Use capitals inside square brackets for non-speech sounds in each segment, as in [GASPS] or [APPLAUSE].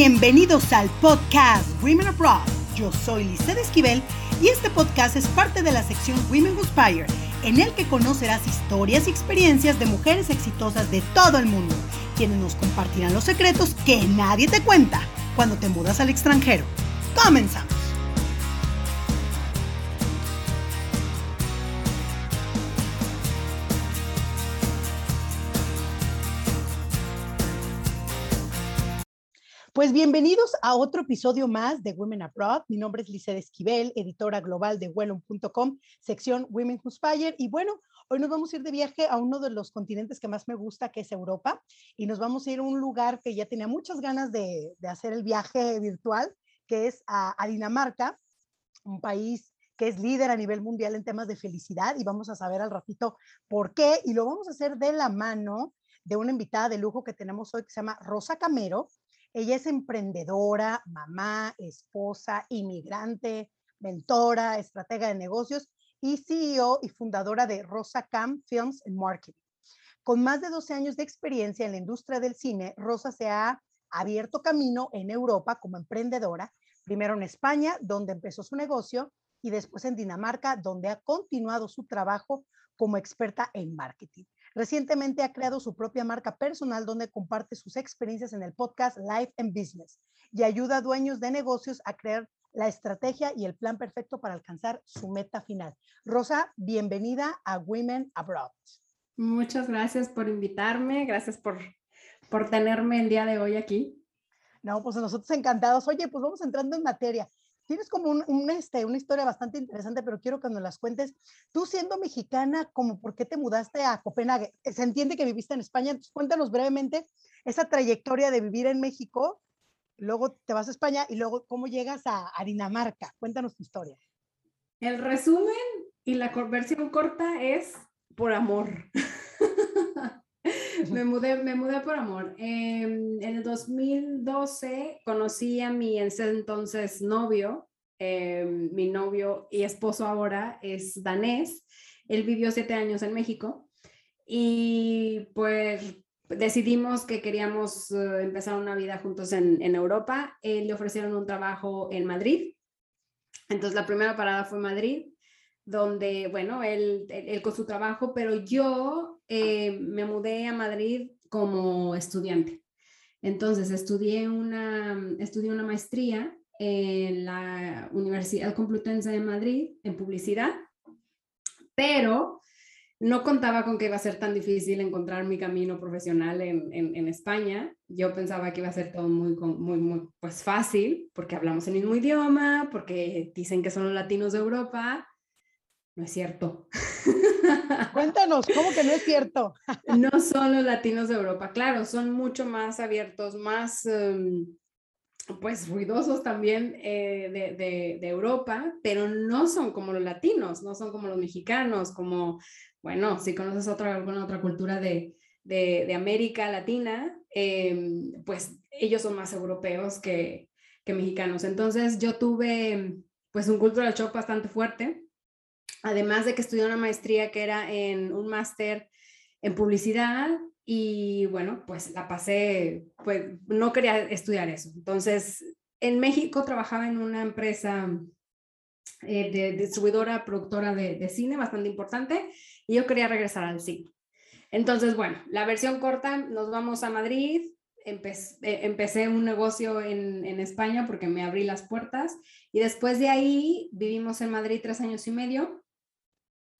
Bienvenidos al podcast Women Abroad. Yo soy Lizeth Esquivel y este podcast es parte de la sección Women Who Inspire, en el que conocerás historias y experiencias de mujeres exitosas de todo el mundo, quienes nos compartirán los secretos que nadie te cuenta cuando te mudas al extranjero. Comenzamos. Pues bienvenidos a otro episodio más de Women Abroad. Mi nombre es Lizeth Esquivel, editora global de Wellon.com, sección Women Who Inspire. Y bueno, hoy nos vamos a ir de viaje a uno de los continentes que más me gusta, que es Europa. Y nos vamos a ir a un lugar que ya tenía muchas ganas de, hacer el viaje virtual, que es a, a Dinamarca, un país que es líder a nivel mundial en temas de felicidad. Y vamos a saber al ratito por qué. Y lo vamos a hacer de la mano de una invitada de lujo que tenemos hoy que se llama Rosa Camero. Ella es emprendedora, mamá, esposa, inmigrante, mentora, estratega de negocios y CEO y fundadora de Rosa Cam Films and Marketing. Con más de 12 años de experiencia en la industria del cine, Rosa se ha abierto camino en Europa como emprendedora, primero en España, donde empezó su negocio, y después en Dinamarca, donde ha continuado su trabajo como experta en marketing. Recientemente ha creado su propia marca personal donde comparte sus experiencias en el podcast Life and Business y ayuda a dueños de negocios a crear la estrategia y el plan perfecto para alcanzar su meta final. Rosa, bienvenida a Women Abroad. Muchas gracias por invitarme, gracias por, por tenerme el día de hoy aquí. No, pues nosotros encantados. Oye, pues vamos entrando en materia tienes como un, este, una historia bastante interesante, pero quiero que nos las cuentes. Tú siendo mexicana, ¿cómo por qué te mudaste a Copenhague? Se entiende que viviste en España, entonces cuéntanos brevemente esa trayectoria de vivir en México, luego te vas a España y luego cómo llegas a, Dinamarca. Cuéntanos tu historia. El resumen y la versión corta es por amor. [LAUGHS] me, mudé, me mudé por amor. en el 2012 conocí a mi entonces novio. Em, mi novio y esposo ahora es danés. Él vivió siete años en México y pues decidimos que queríamos eh, empezar una vida juntos en, Europa. Él le ofrecieron un trabajo en Madrid. Entonces la primera parada fue Madrid donde, bueno, él, con su trabajo, pero yo eh, me mudé a Madrid como estudiante. Entonces, estudié una maestría en la Universidad Complutense de Madrid en publicidad, pero no contaba con que iba a ser tan difícil encontrar mi camino profesional en, en, España. Yo pensaba que iba a ser todo muy, muy, muy pues fácil, porque hablamos el mismo idioma, porque dicen que son los latinos de Europa, no es cierto. [LAUGHS] Cuéntanos, ¿cómo que no es cierto? no son los latinos de Europa, claro, son mucho más abiertos, más, em, pues, ruidosos también eh, de, de, Europa, pero no son como los latinos, no son como los mexicanos, como, bueno, si conoces otra, alguna otra cultura de, de América Latina, em, pues ellos son más europeos que, que mexicanos. Entonces yo tuve, pues, un cultural shock bastante fuerte además de que estudié una maestría que era en un máster en publicidad y bueno, pues la pasé, pues no quería estudiar eso. Entonces, en México trabajaba en una empresa eh, distribuidora, productora de, cine bastante importante y yo quería regresar al cine. Entonces, bueno, la versión corta, nos vamos a Madrid, eh, empecé, un negocio en, España porque me abrí las puertas y después de ahí vivimos en Madrid tres años y medio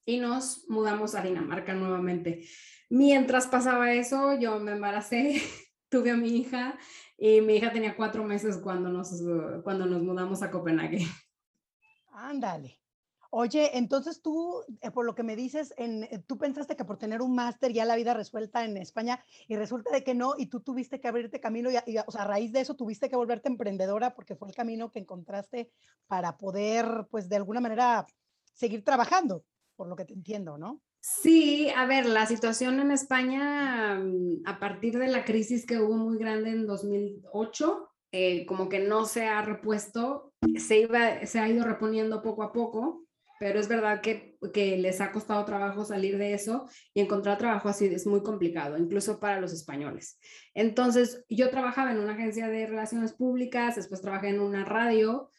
y nos mudamos a Dinamarca nuevamente. Mientras pasaba eso, yo me embaracé, [LAUGHS] tuve a mi hija y mi hija tenía cuatro meses cuando nos, cuando nos mudamos a Copenhague. Ándale. Oye, entonces tú, eh, por lo que me dices, eh, tú pensaste que por tener un máster ya la vida resuelta en España y resulta de que no, y tú tuviste que abrirte camino, y, o sea, a raíz de eso tuviste que volverte emprendedora porque fue el camino que encontraste para poder, pues, de alguna manera seguir trabajando por lo que te entiendo, ¿no? Sí, a ver, la situación en España mm, a partir de la crisis que hubo muy grande en 2008, eh, como que no se ha repuesto, se, iba, se ha ido reponiendo poco a poco, pero es verdad que, que les ha costado trabajo salir de eso y encontrar trabajo así es muy complicado, incluso para los españoles. Entonces, yo trabajaba en una agencia de relaciones públicas, después trabajé en una radio,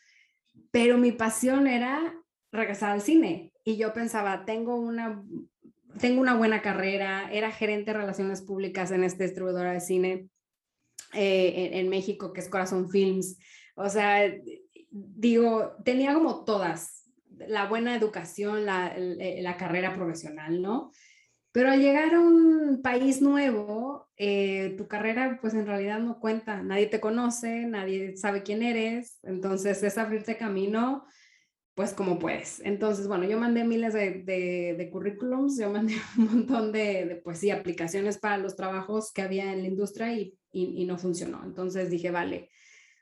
pero mi pasión era regresar al cine y yo pensaba, tengo una, tengo una buena carrera, era gerente de relaciones públicas en esta distribuidora de cine eh, en, México, que es Corazón Films. O sea, digo, tenía como todas, la buena educación, la, la, carrera profesional, ¿no? Pero al llegar a un país nuevo, eh, tu carrera pues en realidad no cuenta, nadie te conoce, nadie sabe quién eres, entonces es abrirte camino pues como puedes. Entonces, bueno, yo mandé miles de, de, currículums, yo mandé [LAUGHS] un montón de, pues sí, aplicaciones para los trabajos que había en la industria y, y, no funcionó. Entonces dije, vale,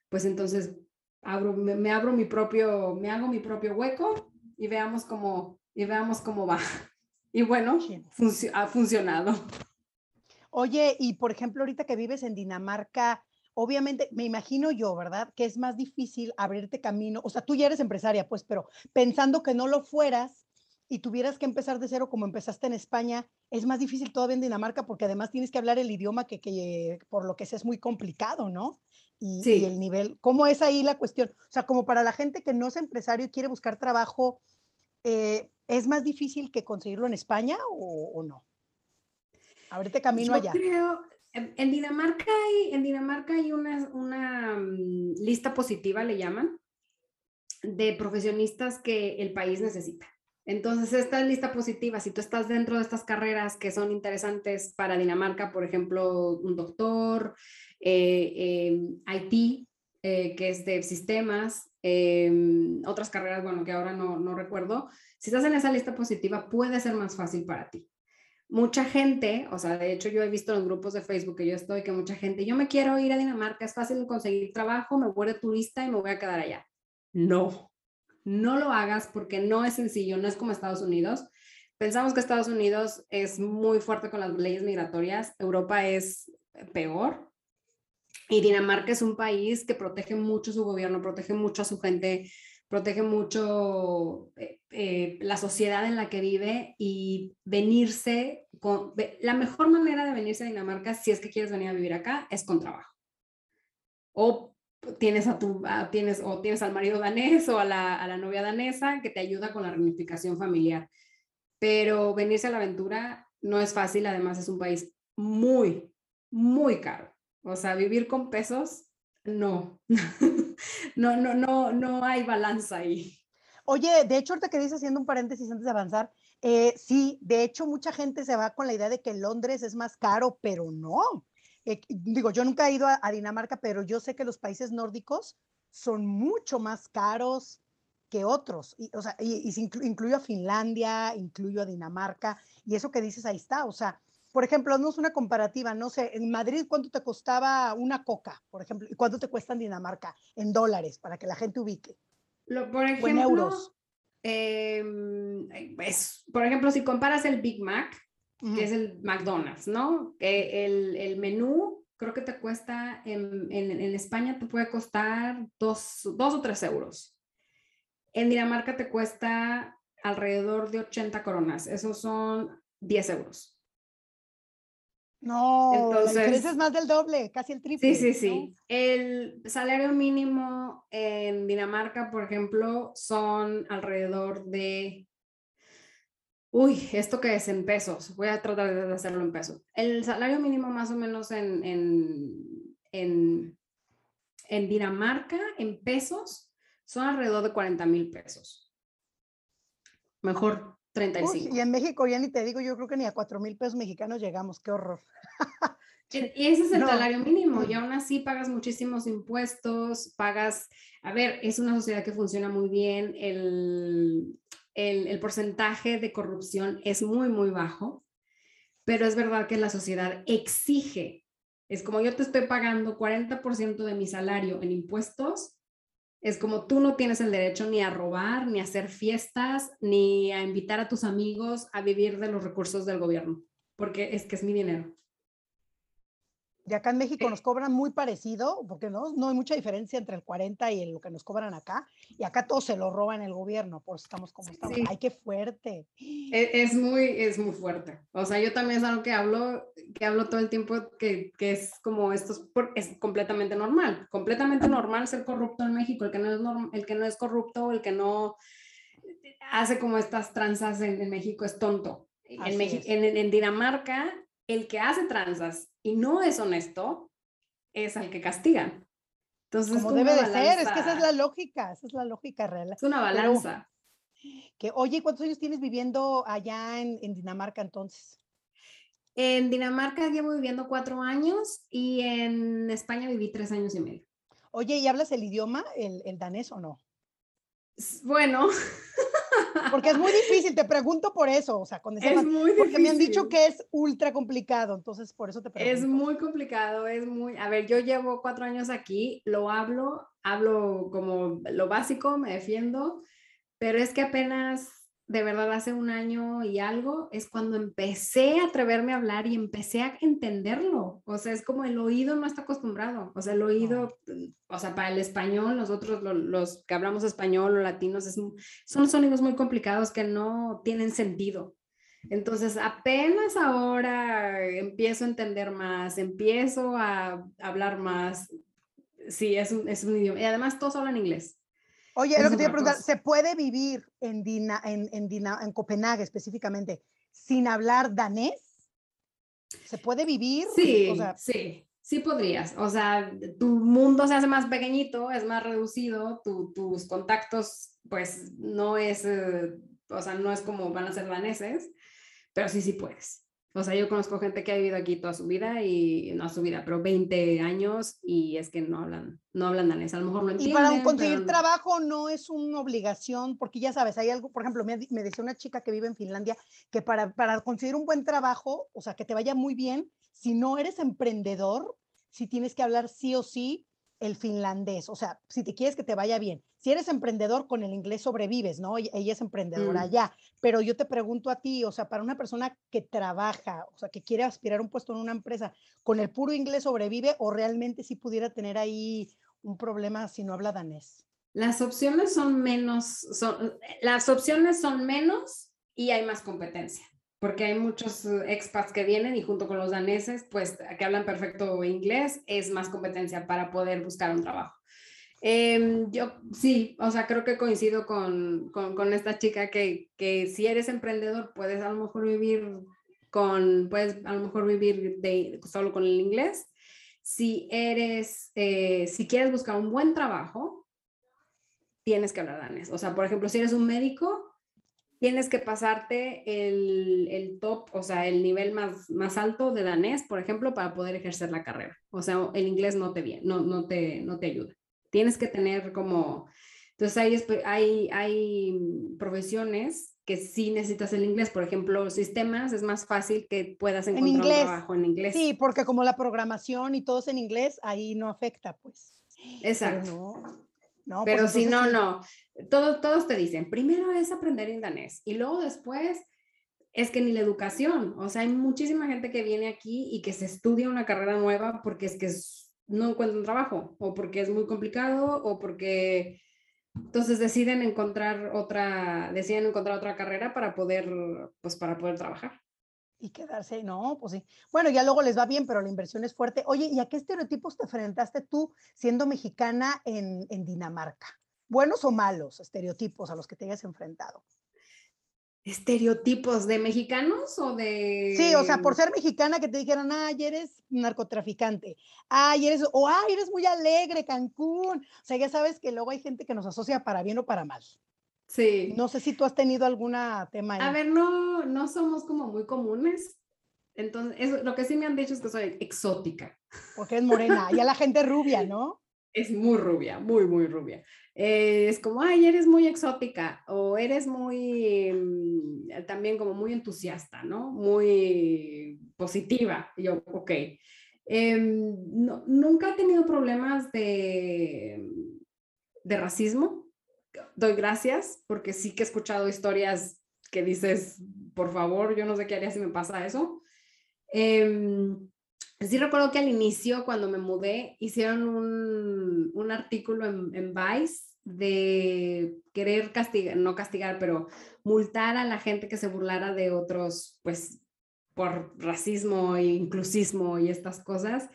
pues entonces abro, me, abro mi propio, me hago mi propio hueco y veamos cómo, y veamos cómo va. [LAUGHS] Y bueno, ha funcionado. Oye, y por ejemplo, ahorita que vives en Dinamarca, obviamente, me imagino yo, ¿verdad? Que es más difícil abrirte camino. O sea, tú ya eres empresaria, pues, pero pensando que no lo fueras y tuvieras que empezar de cero como empezaste en España, es más difícil todavía en Dinamarca porque además tienes que hablar el idioma que, que por lo que sé es muy complicado, ¿no? Y, sí. y, el nivel, ¿cómo es ahí la cuestión? O sea, como para la gente que no es empresario y quiere buscar trabajo, eh, ¿es más difícil que conseguirlo en España o, o no? Abrirte camino yo allá. Creo, en Dinamarca hay, en Dinamarca hay una, una mm, lista positiva, le llaman, de profesionistas que el país necesita. Entonces, esta lista positiva, si tú estás dentro de estas carreras que son interesantes para Dinamarca, por ejemplo, un doctor, eh, IT, eh, que es de sistemas, em, otras carreras, bueno, que ahora no, no recuerdo, si estás en esa lista positiva, puede ser más fácil para ti mucha gente, o sea, de hecho yo he visto los grupos de Facebook que yo estoy, que mucha gente, yo me quiero ir a Dinamarca, es fácil conseguir trabajo, me voy de turista y me voy a quedar allá. No, no lo hagas porque no es sencillo, no es como Estados Unidos. Pensamos que Estados Unidos es muy fuerte con las leyes migratorias, Europa es peor. Y Dinamarca es un país que protege mucho su gobierno, protege mucho a su gente, protege mucho eh, eh, la sociedad en la que vive y venirse con la mejor manera de venirse a Dinamarca si es que quieres venir a vivir acá es con trabajo. O tienes a tu tienes o tienes al marido danés o a la, a la novia danesa que te ayuda con la reunificación familiar. Pero venirse a la aventura no es fácil además es un país muy muy caro. O sea vivir con pesos no [LAUGHS] no, no, no, no hay balanza ahí. Oye, de hecho, ahorita que dices, haciendo un paréntesis antes de avanzar, eh, sí, de hecho, mucha gente se va con la idea de que Londres es más caro, pero no. Eh, digo, yo nunca he ido a, Dinamarca, pero yo sé que los países nórdicos son mucho más caros que otros. Y, o sea, incluyo a Finlandia, incluyo a Dinamarca, y eso que dices ahí está. O sea, por ejemplo, haznos una comparativa, no sé, en Madrid, ¿cuánto te costaba una coca, por ejemplo? ¿Y cuánto te cuesta en Dinamarca? En dólares, para que la gente ubique. Lo, por ejemplo, en euros. Em, pues, por ejemplo, si comparas el Big Mac, que es el McDonald's, ¿no? el, el, menú creo que te cuesta, en, en, en, España te puede costar dos, dos o tres euros. En Dinamarca te cuesta alrededor de 80 coronas, esos son 10 euros. No, Entonces, es más del doble, casi el triple. Sí, sí, sí. El salario mínimo en Dinamarca, por ejemplo, son alrededor de... Uy, ¿esto qué es en pesos? Voy a tratar de hacerlo en pesos. El salario mínimo más o menos en, en, en, en Dinamarca, en pesos, son alrededor de 40 mil pesos. Mejor 35. y en México ya ni te digo, yo creo que ni a 4 mil pesos mexicanos llegamos, qué horror. [LAUGHS] Y ese es el salario mínimo y aún así pagas muchísimos impuestos, pagas, a ver, es una sociedad que funciona muy bien, el, el, el porcentaje de corrupción es muy, muy bajo, pero es verdad que la sociedad exige, es como yo te estoy pagando 40% de mi salario en impuestos, es como tú no tienes el derecho ni a robar, ni a hacer fiestas, ni a invitar a tus amigos a vivir de los recursos del gobierno, porque es que es mi dinero. Y acá en México nos cobran muy parecido, porque no, no hay mucha diferencia entre el 40 y lo que nos cobran acá. Y acá todo se lo roban el gobierno, por eso estamos como estamos. ¡Ay, qué fuerte! E, es, muy, es muy fuerte. O sea, yo también es algo que hablo, que hablo todo el tiempo, que, que es como esto es, es, completamente normal. Completamente normal ser corrupto en México. El que no es, el que no es corrupto, el que no hace como estas tranzas en, México es tonto. En, en, en Dinamarca, el que hace tranzas y no es honesto, es al que castigan. Entonces, como, debe de ser, es que esa es la lógica, esa es la lógica real. Es una balanza. que, oye, ¿cuántos años tienes viviendo allá en, Dinamarca entonces? En Dinamarca llevo viviendo cuatro años y en España viví tres años y medio. Oye, ¿y hablas el idioma, el, el danés o no? Bueno, [LAUGHS] Porque es muy difícil, te pregunto por eso, o sea, con es muy porque me han dicho que es ultra complicado, entonces por eso te pregunto. Es muy complicado, es muy, a ver, yo llevo cuatro años aquí, lo hablo, hablo como lo básico, me defiendo, pero es que apenas de verdad hace un año y algo, es cuando empecé a atreverme a hablar y empecé a entenderlo. O sea, es como el oído no está acostumbrado. O sea, el oído, o sea, para el español, nosotros los, que hablamos español o latinos, es, son sonidos muy complicados que no tienen sentido. Entonces, apenas ahora empiezo a entender más, empiezo a hablar más. Sí, es un, es un idioma. Y además todos hablan inglés. Oye, lo que te iba a preguntar, ¿se puede vivir en, Dina, en, en, en Copenhague específicamente sin hablar danés? ¿Se puede vivir? Sí, sí, sí podrías. O sea, tu mundo se hace más pequeñito, es más reducido, tus contactos, pues no es, eh, o sea, no es como van a ser daneses, pero sí, sí puedes. O sea, yo conozco gente que ha vivido aquí toda su vida y no su vida, pero 20 años y es que no hablan, no hablan danés, a lo mejor no entienden. Y para conseguir trabajo no es una obligación, porque ya sabes, hay algo, por ejemplo, me, me, decía una chica que vive en Finlandia que para, para conseguir un buen trabajo, o sea, que te vaya muy bien, si no eres emprendedor, si tienes que hablar sí o sí el finlandés, o sea, si te quieres que te vaya bien. Si eres emprendedor, con el inglés sobrevives, ¿no? Ella es emprendedora mm. ya, pero yo te pregunto a ti, o sea, para una persona que trabaja, o sea, que quiere aspirar a un puesto en una empresa, ¿con el puro inglés sobrevive o realmente sí pudiera tener ahí un problema si no habla danés? Las opciones son menos, son, las opciones son menos y hay más competencia porque hay muchos eh, expats que vienen y junto con los daneses, pues que hablan perfecto inglés, es más competencia para poder buscar un trabajo. Em, yo sí, o sea, creo que coincido con, con, esta chica que, que, si eres emprendedor puedes a lo mejor vivir con, puedes a lo mejor vivir de, solo con el inglés. Si eres, eh, si quieres buscar un buen trabajo, tienes que hablar danés. O sea, por ejemplo, si eres un médico, tienes que pasarte el, el, top, o sea, el nivel más, más alto de danés, por ejemplo, para poder ejercer la carrera. O sea, el inglés no te, bien, no, no te, no te ayuda. Tienes que tener como... Entonces hay, hay, hay profesiones que sí necesitas el inglés. Por ejemplo, sistemas es más fácil que puedas encontrar un trabajo en inglés. Sí, porque como la programación y todo es en inglés, ahí no afecta, pues. Exacto. No, Pero pues si no, no. Todos, todos te dicen, primero es aprender en danés y luego después es que ni la educación, o sea, hay muchísima gente que viene aquí y que se estudia una carrera nueva porque es que no encuentra un trabajo o porque es muy complicado o porque entonces deciden encontrar otra, deciden encontrar otra carrera para poder, pues para poder trabajar y quedarse, no, pues sí. Bueno, ya luego les va bien, pero la inversión es fuerte. Oye, ¿y a qué estereotipos te enfrentaste tú siendo mexicana en, en Dinamarca? ¿Buenos o malos estereotipos a los que te hayas enfrentado? ¿Estereotipos de mexicanos o de...? Sí, o sea, por ser mexicana que te dijeran, ay, eres narcotraficante, ay, eres, o ay, eres muy alegre, Cancún. O sea, ya sabes que luego hay gente que nos asocia para bien o para mal. Sí. No sé si tú has tenido alguna tema ahí. A ver, no, no somos como muy comunes. Entonces, lo que sí me han dicho es que soy exótica. Porque es morena. y a la gente rubia, ¿no? [LAUGHS] Es muy rubia, muy, muy rubia. Eh, es como, ay, eres muy exótica o eres muy, mm, también como muy entusiasta, ¿no? Muy positiva. Y yo, ok. Em, nunca he tenido problemas de, de racismo doy gracias porque sí que he escuchado historias que dices, por favor, yo no sé qué haría si me pasa eso. Em, sí recuerdo que al inicio, cuando me mudé, hicieron un, un artículo en, Vice de querer castigar, no castigar, pero multar a la gente que se burlara de otros, pues, por racismo e inclusismo y estas cosas,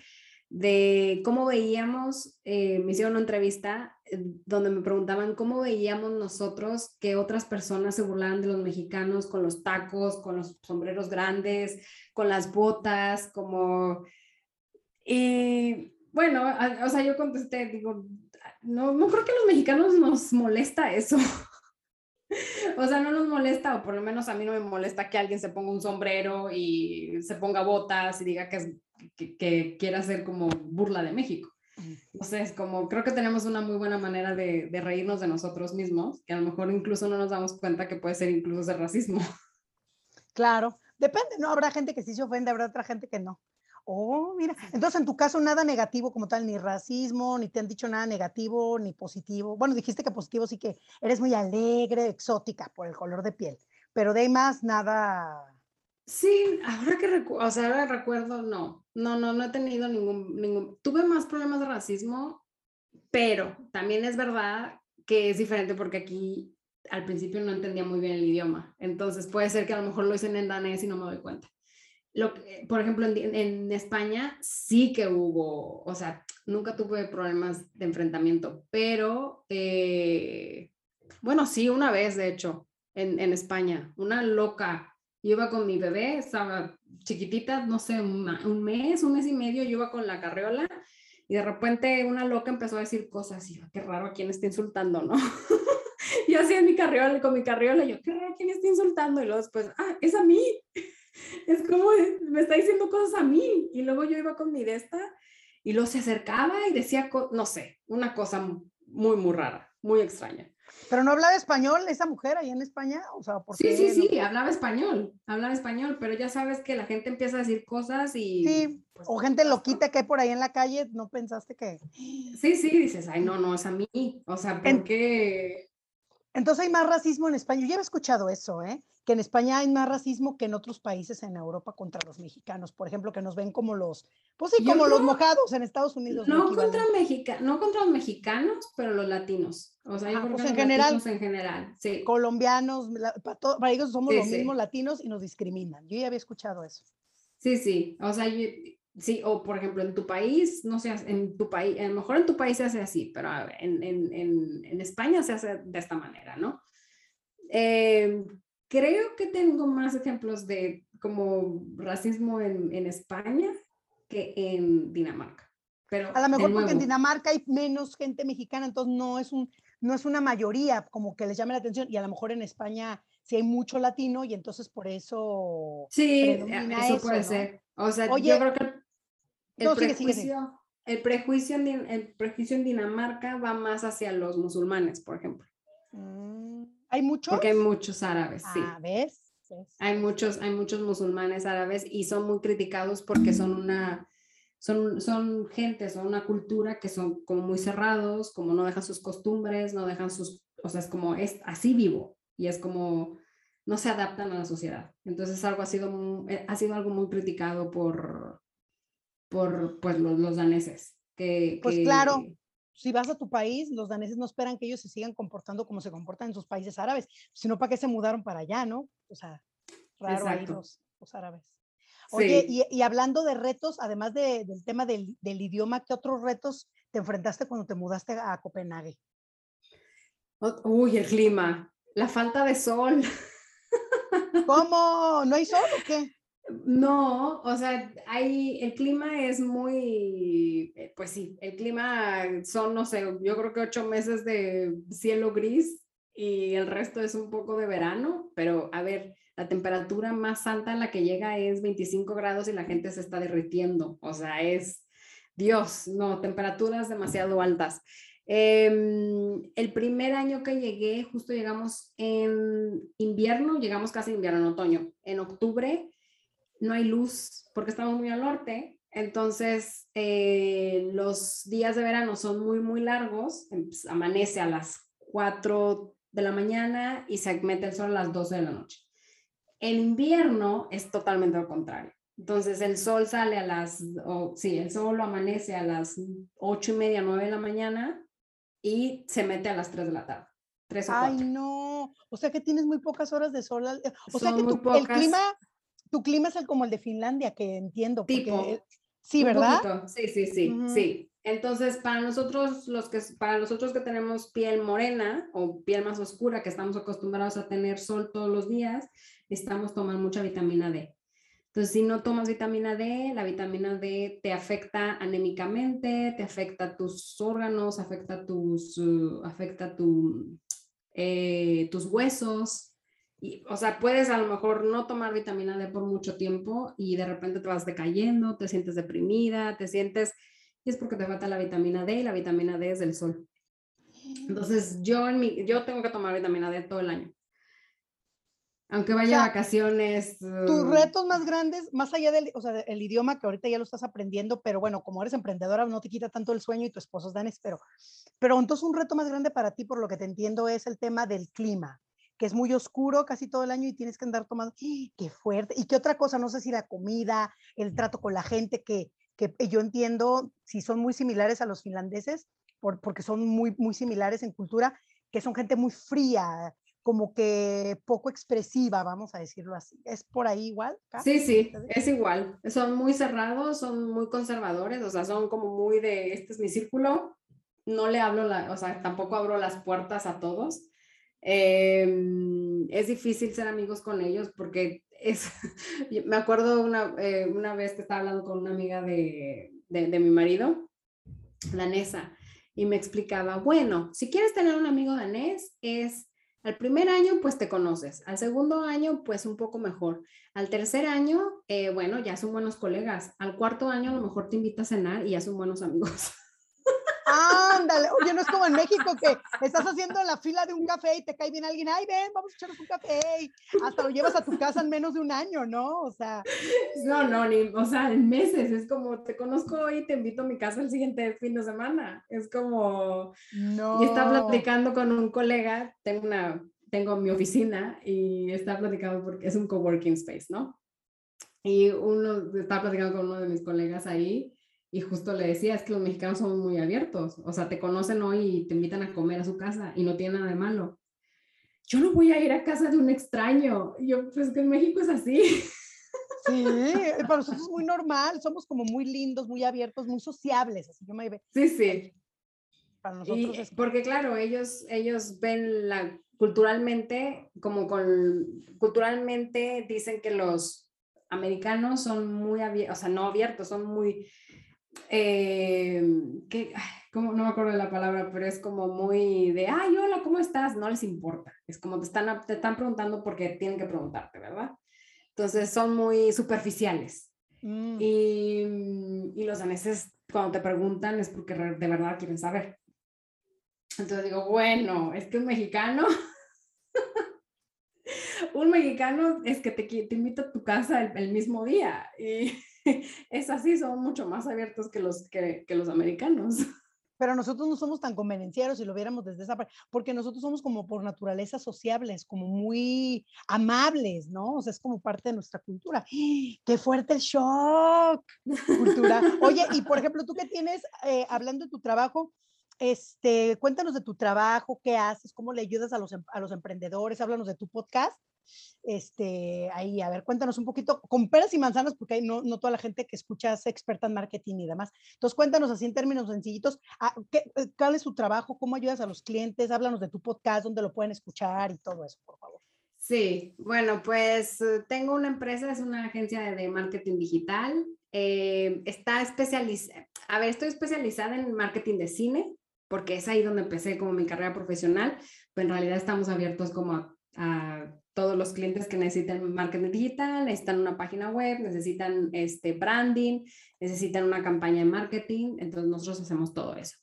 de cómo veíamos, eh, me hicieron una entrevista eh, donde me preguntaban cómo veíamos nosotros que otras personas se burlaban de los mexicanos con los tacos, con los sombreros grandes, con las botas, como... Y bueno, o sea, yo contesté, digo, no, no creo que a los mexicanos nos molesta eso. [LAUGHS] o sea, no nos molesta, o por lo menos a mí no me molesta que alguien se ponga un sombrero y se ponga botas y diga que, es, que, que quiera hacer como burla de México. [LAUGHS] Entonces, como creo que tenemos una muy buena manera de, de, reírnos de nosotros mismos, que a lo mejor incluso no nos damos cuenta que puede ser incluso de racismo. [LAUGHS] Claro, depende, ¿no? Habrá gente que sí se ofende, habrá otra gente que no. Oh, mira. Entonces, en tu caso, nada negativo como tal, ni racismo, ni te han dicho nada negativo, ni positivo. Bueno, dijiste que positivo sí que eres muy alegre, exótica por el color de piel, pero de ahí más nada. Sí, ahora que recuerdo, o sea, recuerdo, no, no, no, no he tenido ningún, ningún, tuve más problemas de racismo, pero también es verdad que es diferente porque aquí al principio no entendía muy bien el idioma, entonces puede ser que a lo mejor lo hice en danés y no me doy cuenta. Lo por ejemplo, en, en, España sí que hubo, o sea, nunca tuve problemas de enfrentamiento, pero eh, bueno, sí, una vez, de hecho, en, en España, una loca, yo iba con mi bebé, estaba chiquitita, no sé, un, mes, un mes y medio, yo iba con la carriola y de repente una loca empezó a decir cosas y yo, qué raro a quién está insultando, ¿no? [LAUGHS] yo hacía mi carriola, con mi carriola, yo, qué raro quién está insultando y luego después, ah, es a mí [LAUGHS] es como, me está diciendo cosas a mí. Y luego yo iba con mi de esta y luego se acercaba y decía, no sé, una cosa muy, muy rara, muy extraña. Pero no hablaba español esa mujer ahí en España, o sea, ¿por Sí, sí, sí, hablaba español, hablaba español, pero ya sabes que la gente empieza a decir cosas y... Sí, pues, o gente loquita que hay por ahí en la calle, ¿no pensaste que...? Sí, sí, dices, ay, no, no, es a mí, o sea, ¿por qué...? Entonces hay más racismo en España, yo ya he escuchado eso, ¿eh? que en España hay más racismo que en otros países en Europa contra los mexicanos, por ejemplo, que nos ven como los, pues sí, como los mojados en Estados Unidos. No contra, Mexica, no contra los mexicanos, pero los latinos. O sea, yo ah, pues en general, en general, sí. Colombianos, para, ellos somos los mismos latinos y nos discriminan. Yo ya había escuchado eso. Sí, sí, o sea, sí, o por ejemplo en tu país, no sé, en tu país, a lo mejor en tu país se hace así, pero en, en, en, en España se hace de esta manera, ¿no? Eh, Creo que tengo más ejemplos de como racismo en, en España que en Dinamarca. Pero a lo mejor porque en Dinamarca hay menos gente mexicana, entonces no es, un, no es una mayoría como que les llame la atención y a lo mejor en España sí hay mucho latino y entonces por eso... Sí, eso, puede ser. O sea, yo creo que el, prejuicio, El, prejuicio en, el prejuicio en Dinamarca va más hacia los musulmanes, por ejemplo. Mm. ¿Hay muchos? Porque hay muchos árabes, sí. Ah, ¿ves? Hay muchos, hay muchos musulmanes árabes y son muy criticados porque son una, son, son gente, son una cultura que son como muy cerrados, como no dejan sus costumbres, no dejan sus, o sea, es como, es así vivo y es como, no se adaptan a la sociedad. Entonces algo ha sido, eh, ha sido algo muy criticado por, por pues, los, daneses. Que, pues claro, si vas a tu país, los daneses no esperan que ellos se sigan comportando como se comportan en sus países árabes, sino para qué se mudaron para allá, ¿no? O sea, raro ahí los, árabes. Oye, y, hablando de retos, además del tema del, del, idioma, ¿qué otros retos te enfrentaste cuando te mudaste a Copenhague? Uy, el clima, la falta de sol. [LAUGHS] ¿Cómo? ¿No hay sol o qué? No, o sea, hay, el clima es muy, eh, pues sí, el clima son, no sé, yo creo que ocho meses de cielo gris y el resto es un poco de verano, pero a ver, la temperatura más alta en la que llega es 25 grados y la gente se está derritiendo, o sea, es, Dios, no, temperaturas demasiado altas. Em, el primer año que llegué, justo llegamos en invierno, llegamos casi invierno, en otoño. En octubre no hay luz porque estamos muy al norte, entonces eh, los días de verano son muy, muy largos, em, pues, amanece a las 4 de la mañana y se mete el sol a las 12 de la noche. En invierno es totalmente lo contrario. Entonces el sol sale a las, o sí, el sol lo amanece a las ocho y media, nueve de la mañana y se mete a las tres de la tarde. Tres o Ay, no. O sea que tienes muy pocas horas de sol. O sea que tu, el clima, tu clima es el, como el de Finlandia, que entiendo. Tipo. sí, ¿verdad? Sí, sí, sí, sí. Entonces, para nosotros, los que, para nosotros que tenemos piel morena o piel más oscura, que estamos acostumbrados a tener sol todos los días, necesitamos tomar mucha vitamina D. Entonces, si no tomas vitamina D, la vitamina D te afecta anémicamente, te afecta tus órganos, afecta tus, uh, afecta tu, eh, tus huesos. Y, o sea, puedes a lo mejor no tomar vitamina D por mucho tiempo y de repente te vas decayendo, te sientes deprimida, te sientes, y es porque te falta la vitamina D y la vitamina D es del sol. Entonces, yo, en mi, yo tengo que tomar vitamina D todo el año. Aunque vaya a vacaciones. Tus retos más grandes, más allá del o sea, el idioma que ahorita ya lo estás aprendiendo, pero bueno, como eres emprendedora no te quita tanto el sueño y tu esposo es danés, pero, pero entonces un reto más grande para ti, por lo que te entiendo, es el tema del clima, que es muy oscuro casi todo el año y tienes que andar tomando, qué fuerte. ¿Y qué otra cosa? No sé si la comida, el trato con la gente, que, que yo entiendo si son muy similares a los finlandeses, por, porque son muy, muy similares en cultura, que son gente muy fría, como que poco expresiva, vamos a decirlo así. ¿Es por ahí igual? Sí, sí, es igual. Son muy cerrados, son muy conservadores, o sea, son como muy de, este es mi círculo, no le hablo, la, o sea, tampoco abro las puertas a todos. Em, es difícil ser amigos con ellos porque es, [LAUGHS] me acuerdo una, eh, una vez que estaba hablando con una amiga de, de, mi marido, danesa, y me explicaba, bueno, si quieres tener un amigo danés, es al primer año, pues te conoces. Al segundo año, pues un poco mejor. Al tercer año, eh, bueno, ya son buenos colegas. Al cuarto año, a lo mejor te invita a cenar y ya son buenos amigos. [LAUGHS] Ándale, oye, no es como en México que estás haciendo la fila de un café y te cae bien alguien, ay, ven, vamos a echarnos un café, hasta lo llevas a tu casa en menos de un año, ¿no? O sea. No, no, ni, o sea, en meses, es como, te conozco hoy y te invito a mi casa el siguiente fin de semana, es como, no. Y está platicando con un colega, tengo una, tengo mi oficina y está platicando porque es un coworking space, ¿no? Y uno, está platicando con uno de mis colegas ahí y justo le decía, es que los mexicanos son muy abiertos, o sea, te conocen hoy y te invitan a comer a su casa y no tiene nada de malo. Yo no voy a ir a casa de un extraño. yo, pues que en México es así. Sí, para nosotros es muy normal, somos como muy lindos, muy abiertos, muy sociables, así yo me Sí, sí. Para nosotros es... Porque claro, ellos, ellos ven la culturalmente, como con, culturalmente dicen que los americanos son muy abiertos, o sea, no abiertos, son muy eh, que, como, no me acuerdo de la palabra, pero es como muy de, ay, hola, ¿cómo estás? No les importa. Es como te están, te están preguntando porque tienen que preguntarte, ¿verdad? Entonces son muy superficiales. Mm. Y, y, los daneses, cuando te preguntan, es porque de verdad quieren saber. Entonces digo, bueno, es que un mexicano, [LAUGHS] un mexicano es que te, te invita a tu casa el, el mismo día. Y [LAUGHS] es así, son mucho más abiertos que los, que, que los americanos. [LAUGHS] Pero nosotros no somos tan convenencieros si lo viéramos desde esa parte, porque nosotros somos como por naturaleza sociables, como muy amables, ¿no? O sea, es como parte de nuestra cultura. ¡Qué fuerte el shock! Cultura. [LAUGHS] Oye, y por ejemplo, tú que tienes, eh, hablando de tu trabajo, este, cuéntanos de tu trabajo, qué haces, cómo le ayudas a los, em, a los emprendedores, háblanos de tu podcast este, ahí, a ver, cuéntanos un poquito, con peras y manzanas, porque no, no toda la gente que escucha es experta en marketing y demás. Entonces, cuéntanos así en términos sencillitos, ah, ¿qué, eh, ¿cuál es tu trabajo? ¿Cómo ayudas a los clientes? Háblanos de tu podcast, dónde lo pueden escuchar y todo eso, por favor. Sí, bueno, pues eh, tengo una empresa, es una agencia de, marketing digital. Eh, está especializada, a ver, estoy especializada en marketing de cine, porque es ahí donde empecé como mi carrera profesional, pero en realidad estamos abiertos como a todos los clientes que necesitan marketing digital, necesitan una página web, necesitan este branding, necesitan una campaña de marketing, entonces nosotros hacemos todo eso.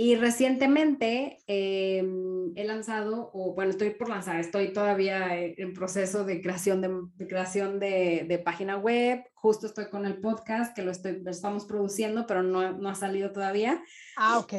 Y recientemente em, he lanzado, o bueno, estoy por lanzar, estoy todavía en proceso de creación de, creación de, de, página web. Justo estoy con el podcast que lo, estoy, estamos produciendo, pero no, no ha salido todavía. Ah, ok.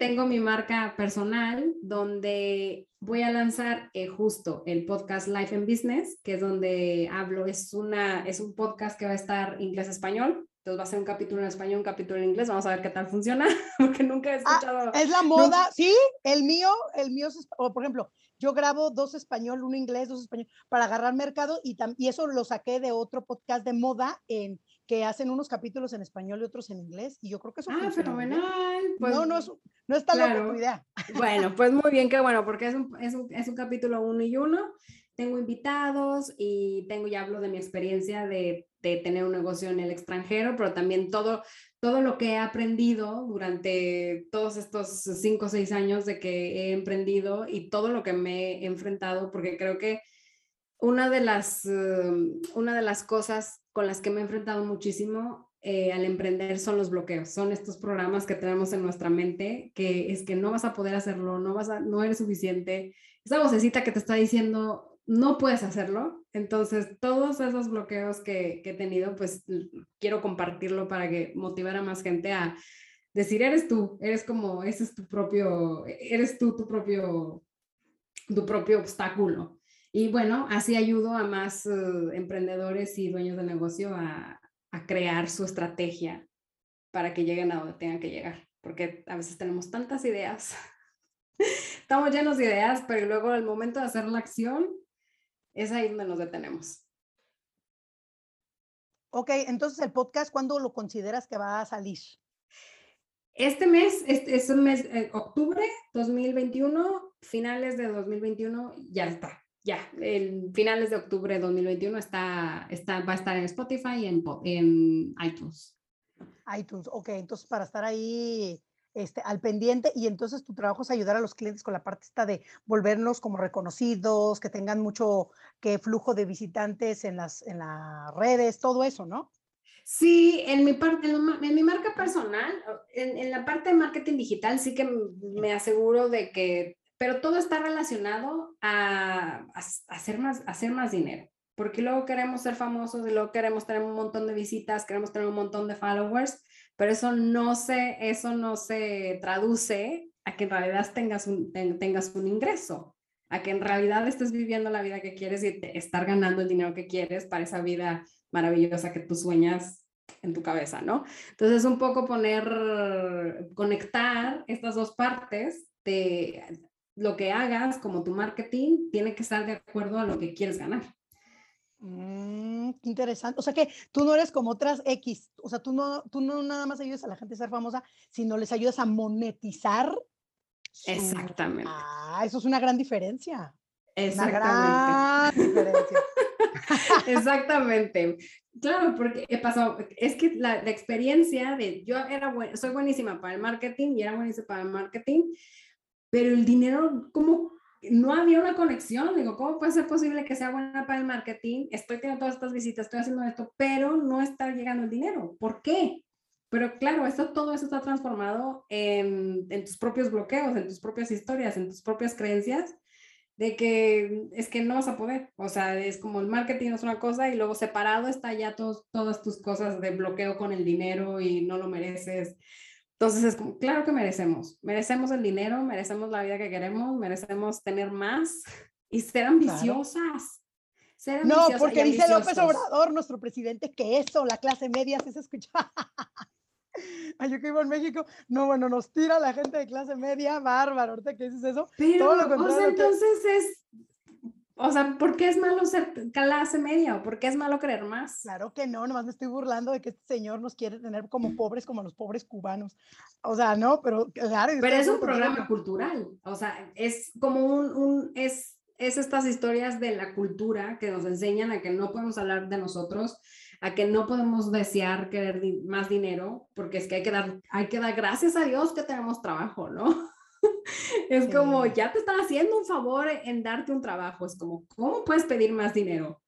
tengo mi marca personal donde voy a lanzar eh, justo el podcast Life and Business, que es donde hablo, es, una, es un podcast que va a estar inglés-español entonces va a ser un capítulo en español, un capítulo en inglés. Vamos a ver qué tal funciona, [LAUGHS] porque nunca he ah, escuchado. es la moda, sí, el mío, el mío es, o por ejemplo, yo grabo dos español, uno inglés, dos español, para agarrar mercado y, y eso lo saqué de otro podcast de moda en que hacen unos capítulos en español y otros en inglés, y yo creo que eso Ah, fenomenal. Pues, no, no, es, no está claro. tu idea. Bueno, pues muy bien, qué bueno, porque es un, es un, es un capítulo uno y uno. Tengo invitados y tengo, ya hablo de mi experiencia de de tener un negocio en el extranjero, pero también todo, todo lo que he aprendido durante todos estos cinco o seis años de que he emprendido y todo lo que me he enfrentado, porque creo que una de las, um, una de las cosas con las que me he enfrentado muchísimo eh, al emprender son los bloqueos, son estos programas que tenemos en nuestra mente, que es que no vas a poder hacerlo, no, vas a, no eres suficiente, esa vocecita que te está diciendo, no puedes hacerlo. Entonces, todos esos bloqueos que, he tenido, pues quiero compartirlo para que motivar a más gente a decir, eres tú, eres como, ese es tu propio, eres tú tu propio, tu propio obstáculo. Y bueno, así ayudo a más eh, emprendedores y dueños de negocio a, a crear su estrategia para que lleguen a donde tengan que llegar, porque a veces tenemos tantas ideas [LAUGHS] estamos llenos de ideas, pero luego al momento de hacer la acción es ahí donde nos detenemos. Ok, entonces el podcast, ¿cuándo lo consideras que va a salir? Este mes, este es un mes, eh, octubre 2021, finales de 2021, ya está. Ya, el finales de octubre de 2021 está, está, va a estar en Spotify y en, en iTunes. iTunes, ok, entonces para estar ahí este, al pendiente y entonces tu trabajo es ayudar a los clientes con la parte esta de volvernos como reconocidos, que tengan mucho que flujo de visitantes en las, en las redes, todo eso, ¿no? Sí, en mi, parte, en, mi marca personal, en, la parte de marketing digital sí que me aseguro de que, pero todo está relacionado a, hacer, más, a hacer más dinero porque luego queremos ser famosos y luego queremos tener un montón de visitas, queremos tener un montón de followers, pero eso no se, eso no se traduce a que en realidad tengas un, tengas un ingreso, a que en realidad estés viviendo la vida que quieres y estar ganando el dinero que quieres para esa vida maravillosa que tú sueñas en tu cabeza, ¿no? Entonces, un poco poner, conectar estas dos partes de lo que hagas como tu marketing tiene que estar de acuerdo a lo que quieres ganar. Mm, qué interesante. O sea que tú no eres como otras X. O sea, tú no, tú no nada más ayudas a la gente a ser famosa, sino les ayudas a monetizar. Exactamente. Ah, eso es una gran diferencia. Exactamente. Una gran diferencia. [LAUGHS] Exactamente. Claro, porque he pasado, es que la, la experiencia de, yo era soy buenísima para el marketing y era buenísima para el marketing, pero el dinero, ¿cómo, no había una conexión. Digo, ¿cómo puede ser posible que sea buena para el marketing? Estoy teniendo todas estas visitas, estoy haciendo esto, pero no está llegando el dinero. ¿Por qué? Pero claro, esto, todo eso está transformado en, en tus propios bloqueos, en tus propias historias, en tus propias creencias de que es que no vas a poder. O sea, es como el marketing es una cosa y luego separado está ya todas tus cosas de bloqueo con el dinero y no lo mereces. Entonces es como, claro que merecemos, merecemos el dinero, merecemos la vida que queremos, merecemos tener más y ser ambiciosas. Ser no, porque dice López Obrador, nuestro presidente, que eso, la clase media, se escucha. [LAUGHS] Ay, yo que vivo en México, no, bueno, nos tira la gente de clase media, bárbaro, ahorita que dices eso. Pero, o sea, entonces es, o sea, ¿por qué es malo ser clase media o por qué es malo creer más? Claro que no, nomás me estoy burlando de que este señor nos quiere tener como pobres, como los pobres cubanos. O sea, no, pero claro. Pero es un programa cultural, o sea, es como un, un es, es estas historias de la cultura que nos enseñan a que no podemos hablar de nosotros, a que no podemos desear querer más dinero, porque es que hay que dar, hay que dar gracias a Dios que tenemos trabajo, ¿no? [LAUGHS] es como, ya te están haciendo un favor en darte un trabajo. Es como, ¿cómo puedes pedir más dinero?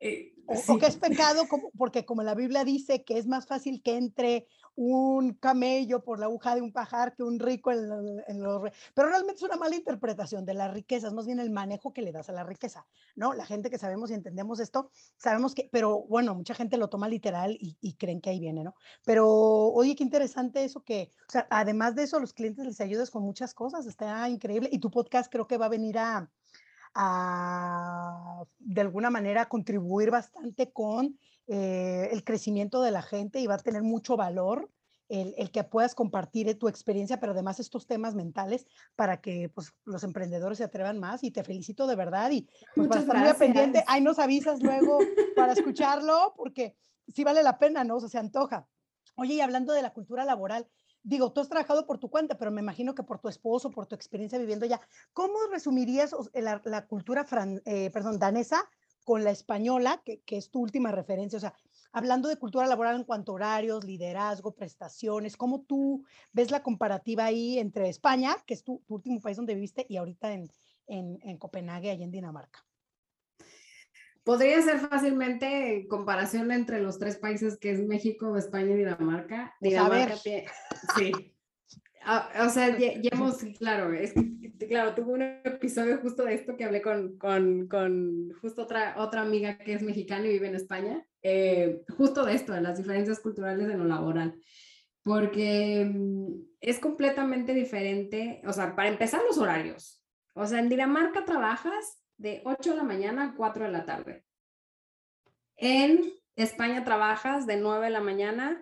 Eh, o, que es pecado como, porque como la Biblia dice que es más fácil que entre un camello por la aguja de un pajar que un rico en, los... Pero realmente es una mala interpretación de las riquezas, más bien el manejo que le das a la riqueza, ¿no? La gente que sabemos y entendemos esto, sabemos que, pero bueno, mucha gente lo toma literal y, creen que ahí viene, ¿no? Pero oye, qué interesante eso que, o sea, además de eso, los clientes les ayudas con muchas cosas, está increíble y tu podcast creo que va a venir a, a de alguna manera, contribuir bastante con eh, el crecimiento de la gente y va a tener mucho valor el, el, que puedas compartir tu experiencia, pero además estos temas mentales para que pues, los emprendedores se atrevan más y te felicito de verdad y pues, para estar muy pendiente, ahí nos avisas luego para escucharlo porque sí vale la pena, ¿no? O sea, se antoja. Oye, y hablando de la cultura laboral, digo, tú has trabajado por tu cuenta, pero me imagino que por tu esposo, por tu experiencia viviendo allá, ¿cómo resumirías la, cultura eh, danesa con la española, que, es tu última referencia. O sea, hablando de cultura laboral en cuanto a horarios, liderazgo, prestaciones, ¿cómo tú ves la comparativa ahí entre España, que es tu, último país donde viviste, y ahorita en, en, Copenhague, allá en Dinamarca? Podría ser fácilmente comparación entre los tres países que es México, España y Dinamarca. Pues Dinamarca sí. Ah, o sea, ya, hemos, claro, es que, claro, tuve un episodio justo de esto que hablé con, con, con justo otra, otra amiga que es mexicana y vive en España, eh, justo de esto, de las diferencias culturales en lo laboral, porque mm, es completamente diferente, o sea, para empezar los horarios, o sea, en Dinamarca trabajas de 8 de la mañana a 4 de la tarde. En España trabajas de 9 de la mañana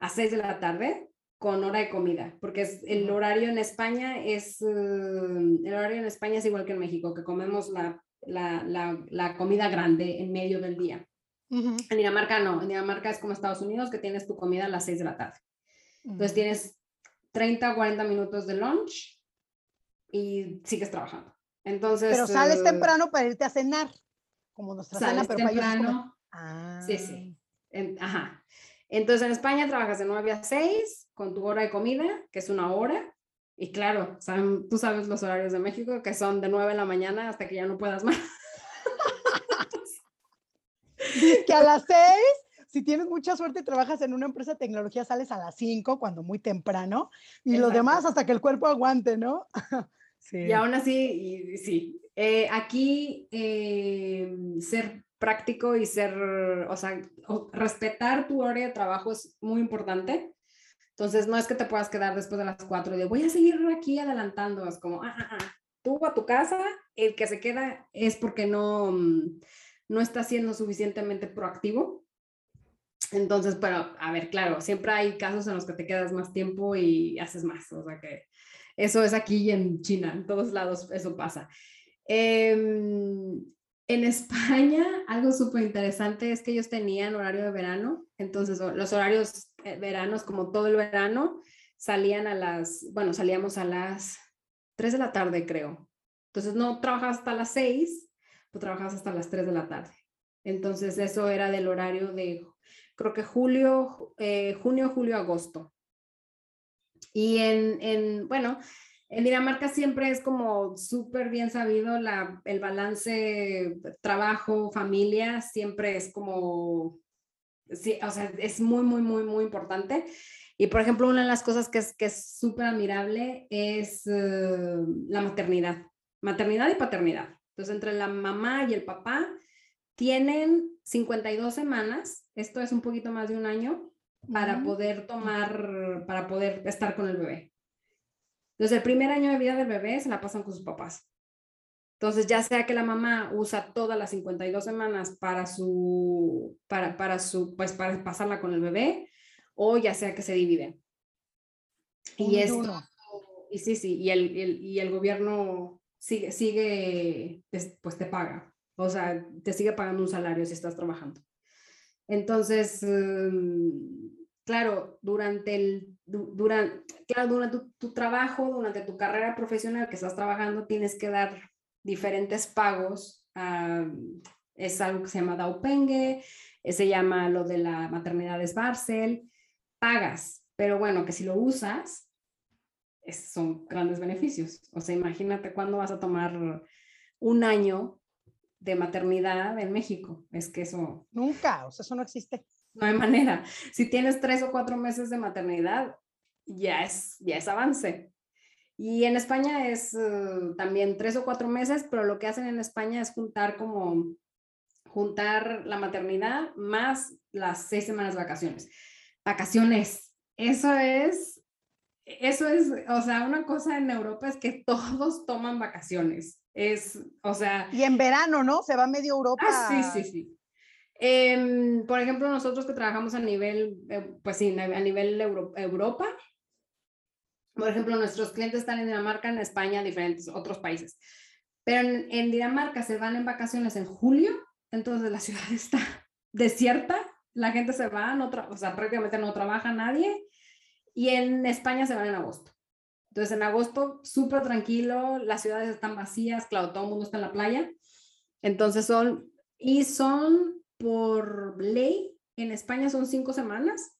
a 6 de la tarde con hora de comida, porque es, el horario en España es, eh, el horario en España es igual que en México, que comemos la, la, la, comida grande en medio del día. En Dinamarca no, en Dinamarca es como Estados Unidos, que tienes tu comida a las 6 de la tarde. Entonces tienes 30 o 40 minutos de lunch y sigues trabajando. Entonces, pero sales eh, temprano para irte a cenar, como nuestra sales cena, pero temprano. Ah. Sí, sí. ajá. Entonces en España trabajas de 9 a 6 con tu hora de comida, que es una hora. Y claro, tú sabes los horarios de México, que son de 9 de la mañana hasta que ya no puedas más. [LAUGHS] que a las 6, si tienes mucha suerte y trabajas en una empresa de tecnología, sales a las 5, cuando muy temprano, y lo demás hasta que el cuerpo aguante, ¿no? [LAUGHS] Y aún así, sí, eh, aquí eh, ser práctico y ser, o sea, respetar tu hora de trabajo es muy importante. Entonces, no es que te puedas quedar después de las cuatro y de voy a seguir aquí adelantando. Es como, ah, ah, ah, tú a tu casa, el que se queda es porque no, mm, no está siendo suficientemente proactivo. Entonces, pero, a ver, claro, siempre hay casos en los que te quedas más tiempo y haces más. O sea que eso es aquí en China, en todos lados eso pasa. Eh, en España, [LAUGHS] algo súper interesante es que ellos tenían horario de verano, entonces los horarios eh, veranos, como todo el verano, salían a las, bueno, salíamos a las 3 de la tarde, creo. Entonces no trabajabas hasta las 6, tú trabajabas hasta las 3 de la tarde. Entonces eso era del horario de, creo que julio, eh, junio, julio, agosto. Y en, en, bueno, en Dinamarca siempre es como súper bien sabido la, el balance trabajo, familia, siempre es como, sí, o sea, es muy, muy, muy, muy importante. Y por ejemplo, una de las cosas que es que es súper admirable es eh, la maternidad, maternidad y paternidad. Entonces, entre la mamá y el papá tienen 52 semanas, esto es un poquito más de un año, para poder tomar, para poder estar con el bebé. Entonces, el primer año de vida del bebé se la pasan con sus papás. Entonces, ya sea que la mamá usa todas las 52 semanas para su, para, para su, pues para pasarla con el bebé, o ya sea que se dividen. Y esto, y sí, sí, y el, y el gobierno sigue, sigue, pues te paga. O sea, te sigue pagando un salario si estás trabajando. Entonces, em, claro, durante el, durante, claro, durante tu, trabajo, durante tu carrera profesional que estás trabajando, tienes que dar diferentes pagos. es algo que se llama Daupenge, eh, se llama lo de la maternidad de Barcel, pagas, pero bueno, que si lo usas, son grandes beneficios. O sea, imagínate cuándo vas a tomar un año de maternidad en México. Es que eso... Nunca, o sea, eso no existe. No hay manera. Si tienes tres o cuatro meses de maternidad, ya es, ya es avance. Y en España es eh, también tres o cuatro meses, pero lo que hacen en España es juntar como, juntar la maternidad más las seis semanas de vacaciones. Vacaciones, eso es, eso es, o sea, una cosa en Europa es que todos toman vacaciones. Es, o sea... Y en verano, ¿no? Se va medio Europa. Ah, sí, sí, sí. Em, por ejemplo, nosotros que trabajamos a nivel, eh, pues sí, a nivel Europa, por ejemplo, nuestros clientes están en Dinamarca, en España, diferentes otros países. Pero en, Dinamarca se van en vacaciones en julio, entonces la [LAUGHS] ciudad está desierta, la gente se va, no o sea, prácticamente no trabaja nadie. Y en España se van en agosto. Entonces en agosto, súper tranquilo, las ciudades están vacías, claro, todo el mundo está en la playa. Entonces son, y son por ley, en España son cinco semanas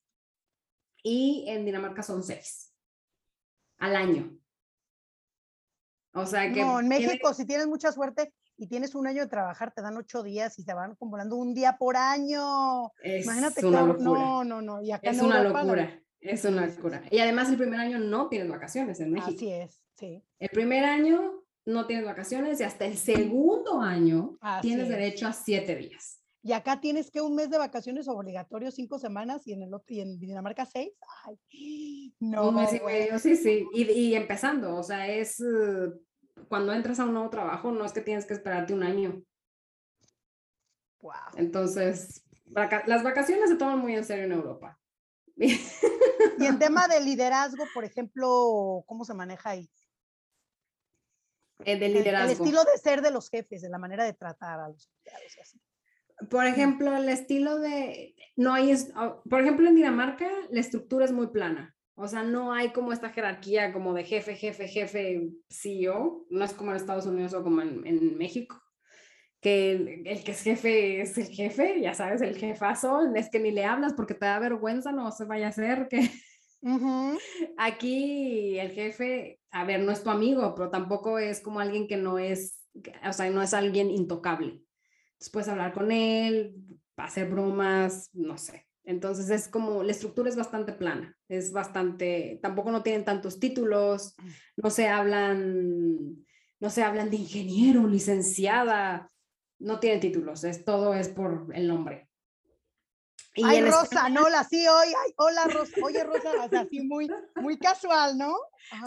y en Dinamarca son seis al año. O sea que... No, en México, si tienes mucha suerte y tienes un año de trabajar, te dan ocho días y te van acumulando un día por año. Es Imagínate una locura. No, no, no. Y acá es una locura. Es una locura. Y además el primer año no tienes vacaciones en México. Así es, sí. El primer año no tienes vacaciones y hasta el segundo año tienes derecho a siete días. Y acá tienes que un mes de vacaciones obligatorio, cinco semanas, y en, el, y en Dinamarca seis. Ay, no. Un mes y medio, sí, sí. Y, y empezando, o sea, es uh, cuando entras a un nuevo trabajo, no es que tienes que esperarte un año. Wow. Entonces, las vacaciones se toman muy en serio en Europa. [LAUGHS] Y en tema de liderazgo, por ejemplo, ¿cómo se maneja ahí? Eh, liderazgo. El, estilo de ser de los jefes, de la manera de tratar a los empleados así. Por ejemplo, el estilo de, no hay, ah, por ejemplo, en Dinamarca la estructura es muy plana. O sea, no hay como esta jerarquía como de jefe, jefe, jefe, CEO. No es como en Estados Unidos o como en, México, que el, que es jefe es el jefe, ya sabes, el jefazo, es que ni le hablas porque te da vergüenza, no se vaya a hacer que... [LAUGHS] Aquí el jefe, a ver, no es tu amigo, pero tampoco es como alguien que no es, o sea, no es alguien intocable puedes hablar con él, hacer bromas, no sé. Entonces es como, la estructura es bastante plana, es bastante, tampoco no tienen tantos títulos, mm. no se hablan, no se hablan de ingeniero, licenciada, no tienen títulos, es todo es por el nombre. Y ay, Rosa, no, la sí hoy, hola Rosa, oye Rosa, o sea, así muy, muy casual, ¿no?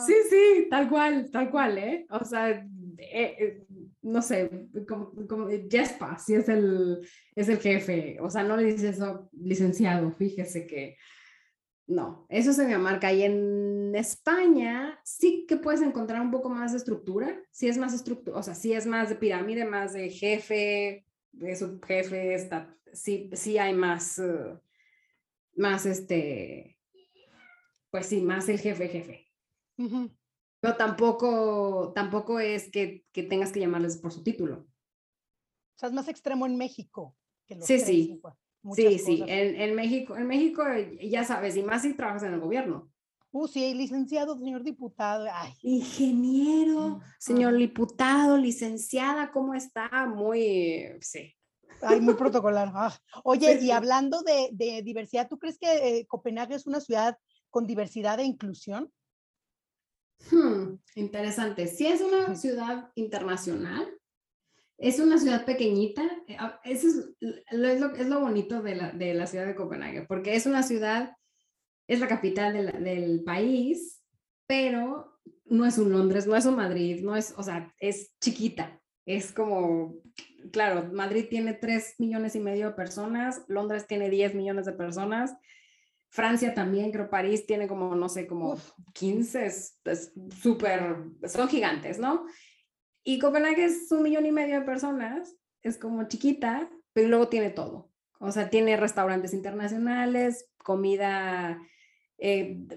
Sí, sí, tal cual, tal cual, ¿eh? O sea, eh, eh, no sé, como, como Jespa, si es el, es el jefe, o sea, no le dices eso, licenciado, fíjese que no, eso se me marca. Y en España sí que puedes encontrar un poco más de estructura, sí es más estructura, o sea, sí es más de pirámide, más de jefe, de subjefe, está, sí, sí hay más, uh, más este, pues sí, más el jefe, jefe. Pero tampoco, tampoco es que, que, tengas que llamarles por su título. O sea, es más extremo en México. Que sí, sí. Sí, sí. En, en, México, en México, ya sabes, y más si trabajas en el gobierno. Uh, sí, licenciado, señor diputado. Ingeniero, señor diputado, licenciada, ¿cómo está? Muy, sí. Ay, muy protocolar. Ah, oye, y hablando de, de, diversidad, ¿tú crees que eh, Copenhague es una ciudad con diversidad e inclusión? Hmm, interesante. Si es una ciudad internacional, es una ciudad pequeñita. Eh, ah, eso es lo, es lo, bonito de la, de la, ciudad de Copenhague, porque es una ciudad, es la capital del país, pero no es un Londres, no es un Madrid, no es, o sea, es chiquita. Es como, claro, Madrid tiene 3 millones y medio de personas, Londres tiene 10 millones de personas Francia también, creo París tiene como, no sé, como 15, es súper, son gigantes, ¿no? Y Copenhague es un millón y medio de personas, es como chiquita, pero luego tiene todo. O sea, tiene restaurantes internacionales, comida, eh,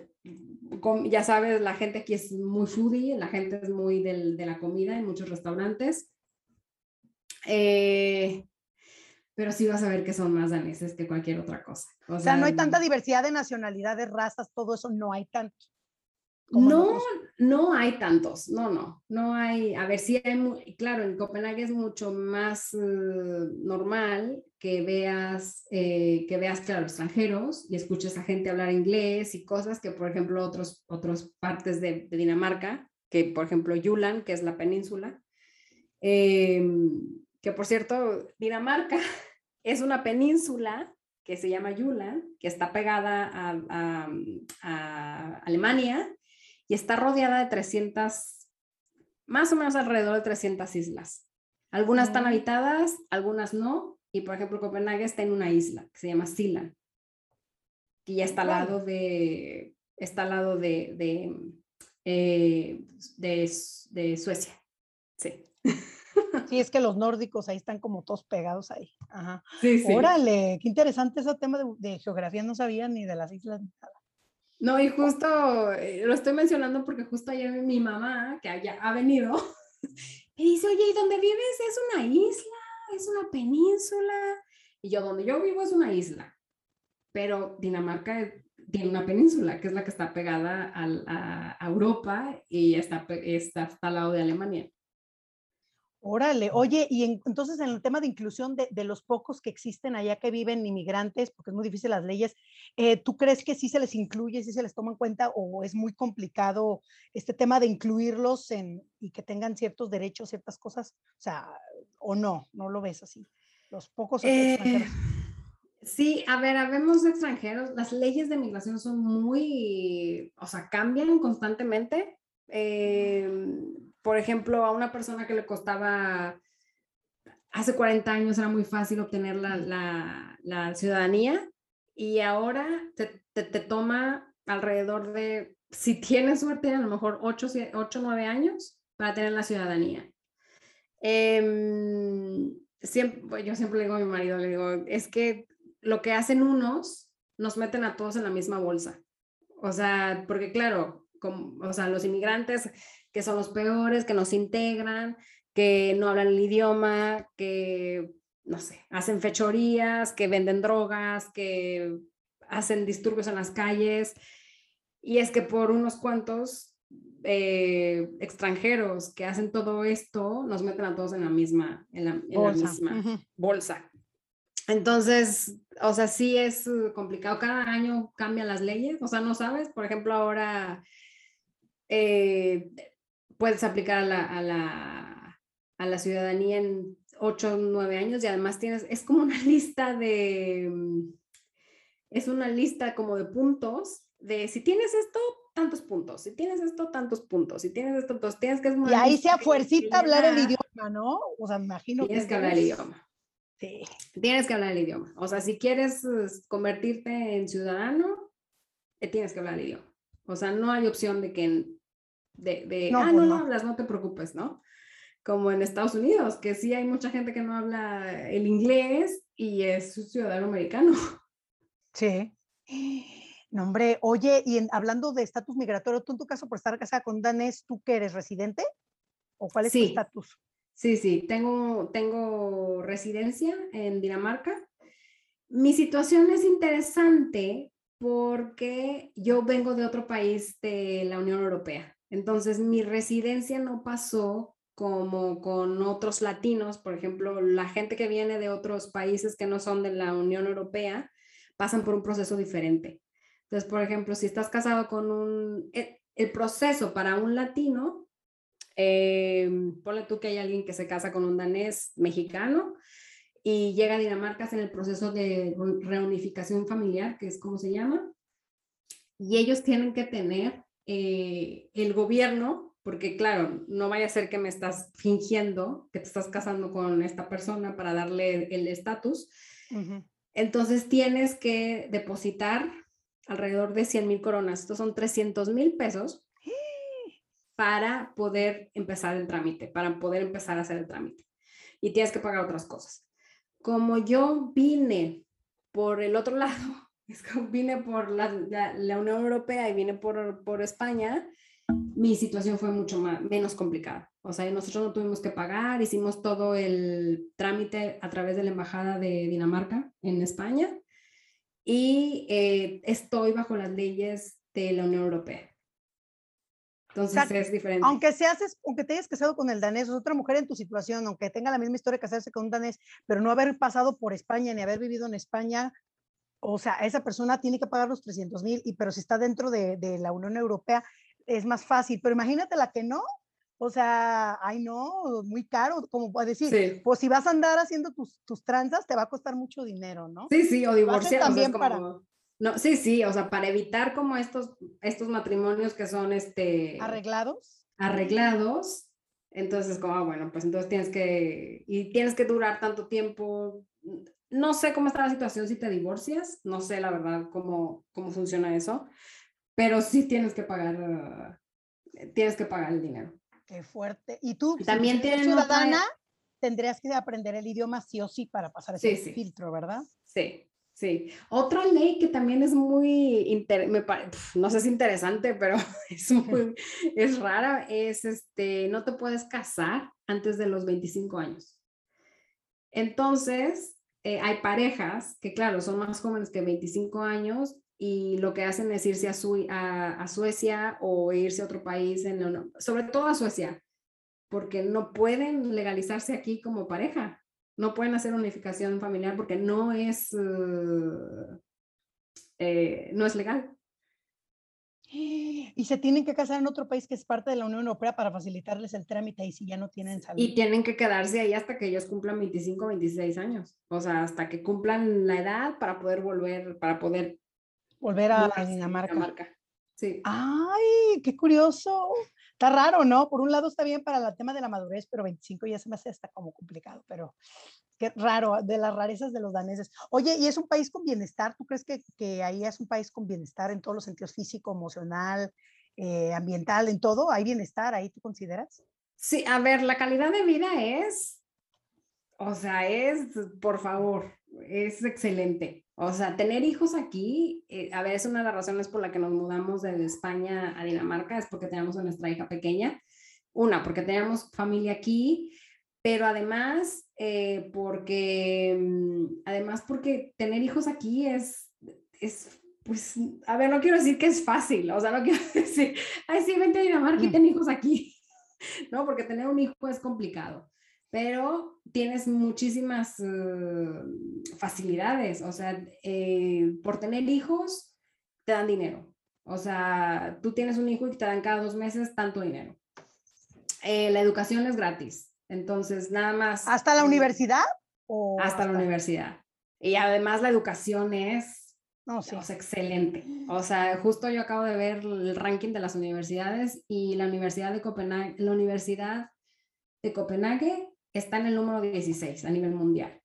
ya sabes, la gente aquí es muy foodie, la gente es muy del, de la comida en muchos restaurantes. Eh, pero sí vas a ver que son más daneses que cualquier otra cosa. O, sea, no hay tanta diversidad de nacionalidades, razas, todo eso no hay tanto. No, no hay tantos, no, no, no hay, a ver, sí hay, claro, en Copenhague es mucho más eh, normal que veas, eh, que veas, claro, extranjeros y escuches a gente hablar inglés y cosas que, por ejemplo, otros, otras partes de, Dinamarca, que por ejemplo, Julan, que es la península, em, que por cierto, Dinamarca [LAUGHS] es una península que se llama Julan, que está pegada a, a Alemania y está rodeada de 300, más o menos alrededor de 300 islas. Algunas están habitadas, algunas no, y por ejemplo Copenhague está en una isla que se llama Sila, que ya está al lado de, está al lado de, de, eh, de, Suecia. Sí. Sí, es que los nórdicos ahí están como todos pegados ahí. Ajá. Sí, sí. Órale, qué interesante ese tema de, de, geografía, no sabía ni de las islas ni nada. No, y justo eh, lo estoy mencionando porque justo ayer mi mamá, que haya, ha venido, [LAUGHS] me dice, oye, ¿y dónde vives? ¿Es una isla? ¿Es una península? Y yo, donde yo vivo es una isla, pero Dinamarca tiene una península, que es la que está pegada a, a Europa y está, está, está al lado de Alemania. Órale, oye, y entonces en el tema de inclusión de, los pocos que existen allá que viven inmigrantes, porque es muy difícil las leyes, eh, ¿tú crees que sí se les incluye, sí se les toma en cuenta o es muy complicado este tema de incluirlos en, y que tengan ciertos derechos, ciertas cosas? O sea, o no, no lo ves así. Los pocos eh, extranjeros. Sí, a ver, habemos extranjeros, las leyes de migración son muy, o sea, cambian constantemente. Eh, por ejemplo, a una persona que le costaba, hace 40 años era muy fácil obtener la, la, ciudadanía y ahora te, te, toma alrededor de, si tienes suerte, a lo mejor 8 o 9 años para tener la ciudadanía. Eh, siempre, yo siempre le digo a mi marido, le digo, es que lo que hacen unos nos meten a todos en la misma bolsa. O sea, porque claro, como, o sea, los inmigrantes que son los peores, que nos integran, que no hablan el idioma, que, no sé, hacen fechorías, que venden drogas, que hacen disturbios en las calles. Y es que por unos cuantos eh, extranjeros que hacen todo esto, nos meten a todos en la misma, en la, misma bolsa. Entonces, o sea, sí es complicado. Cada año cambian las leyes, o sea, no sabes. Por ejemplo, ahora eh, puedes aplicar a la, a la, a la ciudadanía en 8 o 9 años y además tienes, es como una [LAUGHS] lista de, mm, es una lista como de puntos de si tienes esto, tantos puntos, si tienes esto, tantos puntos, si tienes esto, entonces tienes que... y ahí se fuercita hablar el idioma, ¿no? O sea, me imagino tienes que, hablar el idioma. Sí. Tienes que hablar el idioma. O sea, si quieres convertirte en ciudadano, eh, tienes que hablar el idioma. O sea, no hay opción de que de, no, ah, pues no, no, hablas, no te preocupes, ¿no? Como en Estados Unidos, que sí hay mucha gente que no habla el inglés y es ciudadano americano. [LAUGHS] Sí. No, hombre, oye, y hablando de estatus migratorio, tú en tu caso por estar casada con danés, ¿tú que eres residente? ¿O cuál es tu estatus? Sí, sí, tengo, tengo residencia en Dinamarca. Mi situación es interesante porque yo vengo de otro país de la Unión Europea. Entonces, mi residencia no pasó como con otros latinos, por ejemplo, la gente que viene de otros países que no son de la Unión Europea, pasan por un proceso diferente. Entonces, por ejemplo, si estás casado con un, eh, el, proceso para un latino, eh, ponle tú que hay alguien que se casa con un danés mexicano y llega a Dinamarca en el proceso de reunificación familiar, que es como se llama, y ellos tienen que tener eh, el gobierno, porque claro, no vaya a ser que me estás fingiendo que te estás casando con esta persona para darle el estatus. Entonces tienes que depositar alrededor de 100 mil coronas. Estos son 300 mil pesos [GASPS] para poder empezar el trámite, para poder empezar a hacer el trámite. Y tienes que pagar otras cosas. Como yo vine por el otro [LAUGHS] lado, vine por la, Unión Europea y vine por, por España, mi situación fue mucho más, menos complicada. O sea, nosotros no tuvimos que pagar, hicimos todo el trámite a través de la Embajada de Dinamarca en España y eh, estoy bajo las leyes de la Unión Europea. Entonces es diferente. Aunque seas, aunque te hayas casado con el danés, o otra mujer en tu situación, aunque tenga la misma historia de casarse con un danés, pero no haber pasado por España ni haber vivido en España, o sea, esa persona tiene que pagar los 300 mil, y pero si está dentro de, de, la Unión Europea es más fácil, pero imagínate la que no, o sea, ay no, muy caro, como puedes decir, pues si vas a andar haciendo tus, tus tranzas, te va a costar mucho dinero, ¿no? Sí, sí, o divorciar. También para no, sí, sí, o sea, para evitar como estos, estos matrimonios que son este... Arreglados. Arreglados. Entonces, como, ah, bueno, pues entonces tienes que, y tienes que durar tanto tiempo. No sé cómo está la situación si te divorcias, no sé la verdad cómo, cómo funciona eso, pero sí tienes que pagar, tienes que pagar el dinero. Qué fuerte. Y tú, también si tienes ciudadana, tendrías que aprender el idioma sí o sí para pasar ese filtro, ¿verdad? Sí, Sí, otra ley que también es muy, me no sé si es interesante, pero [LAUGHS] es muy, [LAUGHS] es rara, es este, no te puedes casar antes de los 25 años. Entonces, eh, hay parejas que, claro, son más jóvenes que 25 años y lo que hacen es irse a, su, a, Suecia o irse a otro país, en, sobre todo a Suecia, porque no pueden legalizarse aquí como pareja no pueden hacer unificación familiar porque no es, eh, eh, no es legal. Y se tienen que casar en otro país que es parte de la Unión Europea para facilitarles el trámite y si ya no tienen salud. Y tienen que quedarse ahí hasta que ellos cumplan 25, 26 años. O sea, hasta que cumplan la edad para poder volver, para poder volver a Dinamarca. Dinamarca. Sí. Ay, qué curioso. Está raro, ¿no? Por un lado está bien para el tema de la madurez, pero 25 ya se me hace hasta como complicado, pero qué raro, de las rarezas de los daneses. Oye, ¿y es un país con bienestar? ¿Tú crees que, que ahí es un país con bienestar en todos los sentidos físico, emocional, eh, ambiental, en todo? ¿Hay bienestar ahí, tú consideras? Sí, a ver, la calidad de vida es, o sea, es, por favor, es excelente. O sea, tener hijos aquí, eh, a ver, es una de las razones por la que nos mudamos de España a Dinamarca, es porque tenemos a nuestra hija pequeña. Una, porque tenemos familia aquí, pero además, eh, porque, mm, además porque tener hijos aquí es, es, pues, a ver, no quiero decir que es fácil, o sea, no [LAUGHS] quiero decir, ay, sí, vente a Dinamarca y mm. ten hijos aquí, [LAUGHS] ¿no? Porque tener un hijo es complicado pero tienes muchísimas eh, facilidades, o sea, eh, por tener hijos te dan dinero, o sea, tú tienes un hijo y te dan cada dos meses tanto dinero. Eh, la educación es gratis, entonces nada más. ¿Hasta la universidad? hasta, la universidad. Y además la educación es no, sí. excelente. O sea, justo yo acabo de ver el ranking de las universidades y la Universidad de Copenhague, la Universidad de Copenhague está en el número 16 a nivel mundial.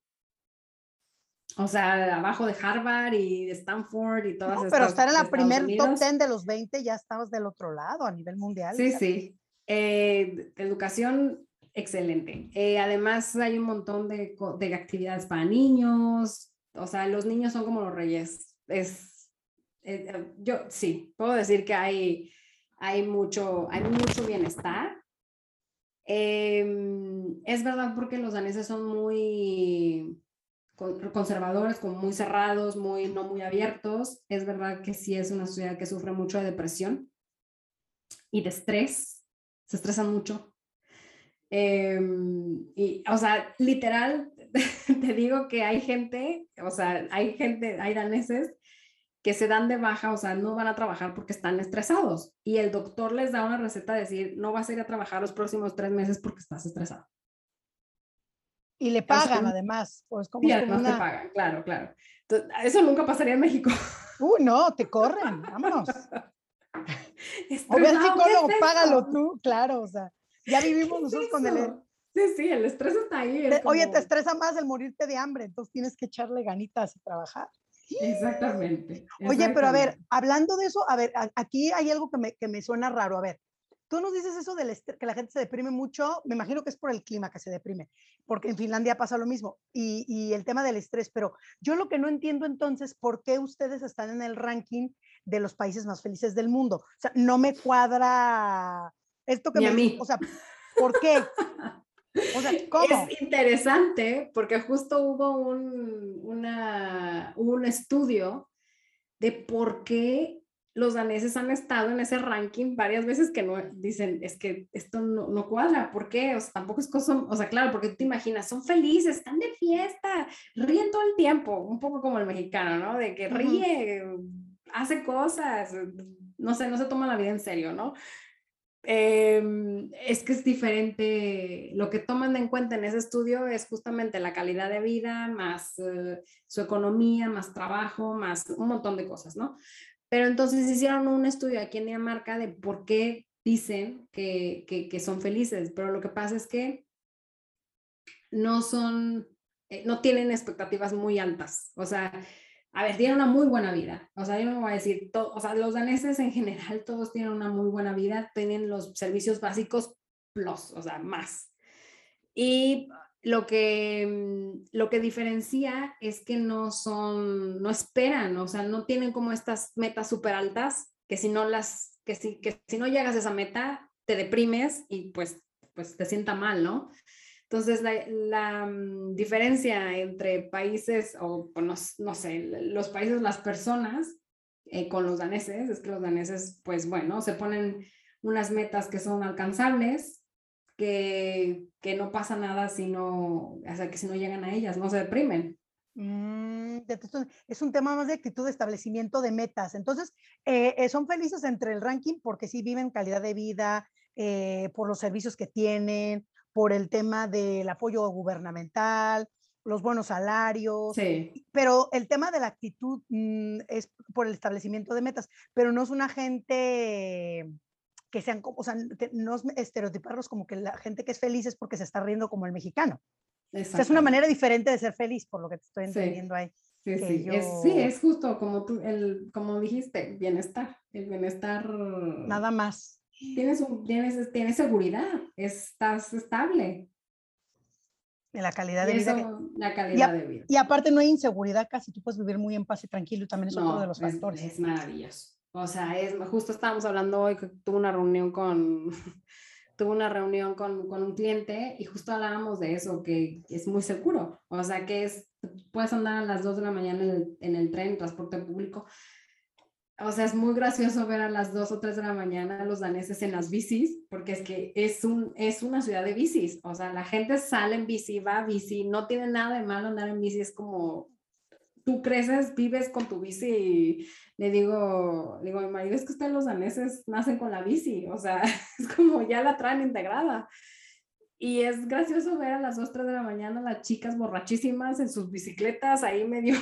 O sea, abajo de Harvard y de Stanford y todas no, Pero estar en la primer top 10 de los 20 ya estabas del otro lado a nivel mundial. Sí, sí. Eh, educación excelente. Eh, además hay un montón de, de, actividades para niños. O sea, los niños son como los reyes. Es, eh, yo sí, puedo decir que hay, hay, mucho, hay mucho bienestar Em, es verdad porque los daneses son muy conservadores, como muy cerrados, muy no muy abiertos. Es verdad que sí es una sociedad que sufre mucho de depresión y de estrés. Se estresan mucho. Em, y, o sea, literal, [LAUGHS] te digo que hay gente, o sea, hay gente, hay daneses que se dan de baja, o sea, no van a trabajar porque están estresados. Y el doctor les da una receta de decir, no vas a ir a trabajar los próximos tres meses porque estás estresado. Y le pagan además. Pues como y además te pagan, claro, claro. eso nunca pasaría en México. Uh, no, te corren, vámonos. [LAUGHS] O ve al psicólogo, págalo tú, claro, o sea, ya vivimos [LAUGHS] nosotros con el... Sí, sí, el estrés está ahí. Oye, te estresa más el morirte de hambre, entonces tienes que echarle ganitas y trabajar. Exactamente, Oye, pero a ver, hablando de eso, a ver, aquí hay algo que me, que me suena raro. A ver, tú nos dices eso del que la gente se deprime mucho, me imagino que es por el clima que se deprime, porque en Finlandia pasa lo mismo, y, y, el tema del estrés, pero yo lo que no entiendo entonces, ¿por qué ustedes están en el ranking de los países más felices del mundo? O sea, no me cuadra esto que me... A mí. O sea, ¿por qué? [LAUGHS] [LAUGHS] Es interesante porque justo hubo un, un estudio de por qué los daneses han estado en ese ranking varias veces que no dicen, es que esto no, no cuadra, ¿por qué? O sea, tampoco es cosa, o sea, claro, porque tú te imaginas, son felices, están de fiesta, ríen todo el tiempo, un poco como el mexicano, ¿no? De que ríe, hace cosas, no sé, no se toma la vida en serio, ¿no? Em, es que es diferente. Lo que toman en cuenta en ese estudio es justamente la calidad de vida, más eh, su economía, más trabajo, más un montón de cosas, ¿no? Pero entonces hicieron un estudio aquí en Dinamarca de por qué dicen que, que, son felices, pero lo que pasa es que no son, eh, no tienen expectativas muy altas. O sea, a ver, tienen una muy buena vida. O sea, yo no voy a decir, o sea, los daneses en general todos tienen una muy buena vida, tienen los servicios básicos plus, o sea, más. Y lo que, mm, lo que diferencia es que no son, no esperan, o sea, no tienen como estas metas súper altas, que si no las, que si, que si no llegas a esa meta, te deprimes y pues, pues te sienta mal, ¿no? Entonces, la, mm, diferencia entre países, o pues, no, sé, los países, las personas eh, con los daneses, es que los daneses, pues bueno, se ponen unas metas que son alcanzables, que, que no pasa nada si no, o sea, que si no llegan a ellas, no se deprimen. Mm, es un tema más de actitud de establecimiento de metas. Entonces, eh, eh, son felices entre el ranking porque sí viven calidad de vida, por los servicios que tienen, por el tema del apoyo gubernamental, los buenos salarios, pero el tema de la actitud mm, es por el establecimiento de metas, pero no es una gente que sean, o sea, no es estereotiparlos como que la gente que es feliz es porque se está riendo como el mexicano. es una manera diferente de ser feliz, por lo que te estoy entendiendo ahí. Sí, sí. Es, sí, es justo como tú, el, como dijiste, bienestar, el bienestar. Nada más tienes, un, tienes, tienes seguridad, estás estable. En la calidad de vida. La calidad de vida. Y aparte no hay inseguridad casi, tú puedes vivir muy en paz y tranquilo y también es otro de los factores. Es maravilloso. O sea, es, justo estábamos hablando hoy tuve una reunión con, [LAUGHS] tuve una reunión con, con, un cliente y justo hablábamos de eso, que es muy seguro. O sea, que es, puedes andar a las 2 de la mañana en el, en el tren, transporte público, o sea, es muy gracioso ver a las 2 o 3 de la mañana a los daneses en las bicis, porque es que es, un, es una ciudad de bicis. O sea, la gente sale en bici, va a bici, no tiene nada de malo andar en bici, es como tú creces, vives con tu bici y le digo, digo, mi marido es que ustedes los daneses nacen con la bici, o sea, [LAUGHS] es como ya la traen integrada. Y es gracioso ver a las 2, 3 de la mañana las chicas borrachísimas en sus bicicletas ahí medio